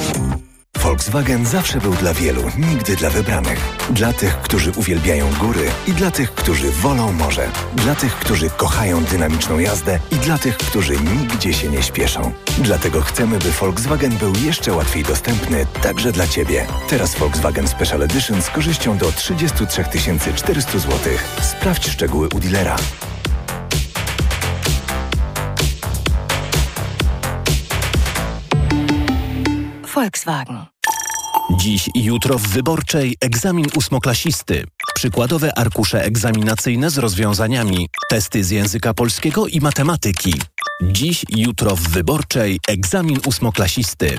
Volkswagen zawsze był dla wielu, nigdy dla wybranych. Dla tych, którzy uwielbiają góry i dla tych, którzy wolą morze. Dla tych, którzy kochają dynamiczną jazdę i dla tych, którzy nigdzie się nie śpieszą. Dlatego chcemy, by Volkswagen był jeszcze łatwiej dostępny także dla Ciebie. Teraz Volkswagen Special Edition z korzyścią do 33 400 zł. Sprawdź szczegóły u dealera. Volkswagen. Dziś i jutro w Wyborczej egzamin ósmoklasisty. Przykładowe arkusze egzaminacyjne z rozwiązaniami. Testy z języka polskiego i matematyki. Dziś i jutro w Wyborczej egzamin ósmoklasisty.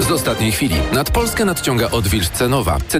Z ostatniej chwili. Nad Polskę nadciąga odwilż cenowa.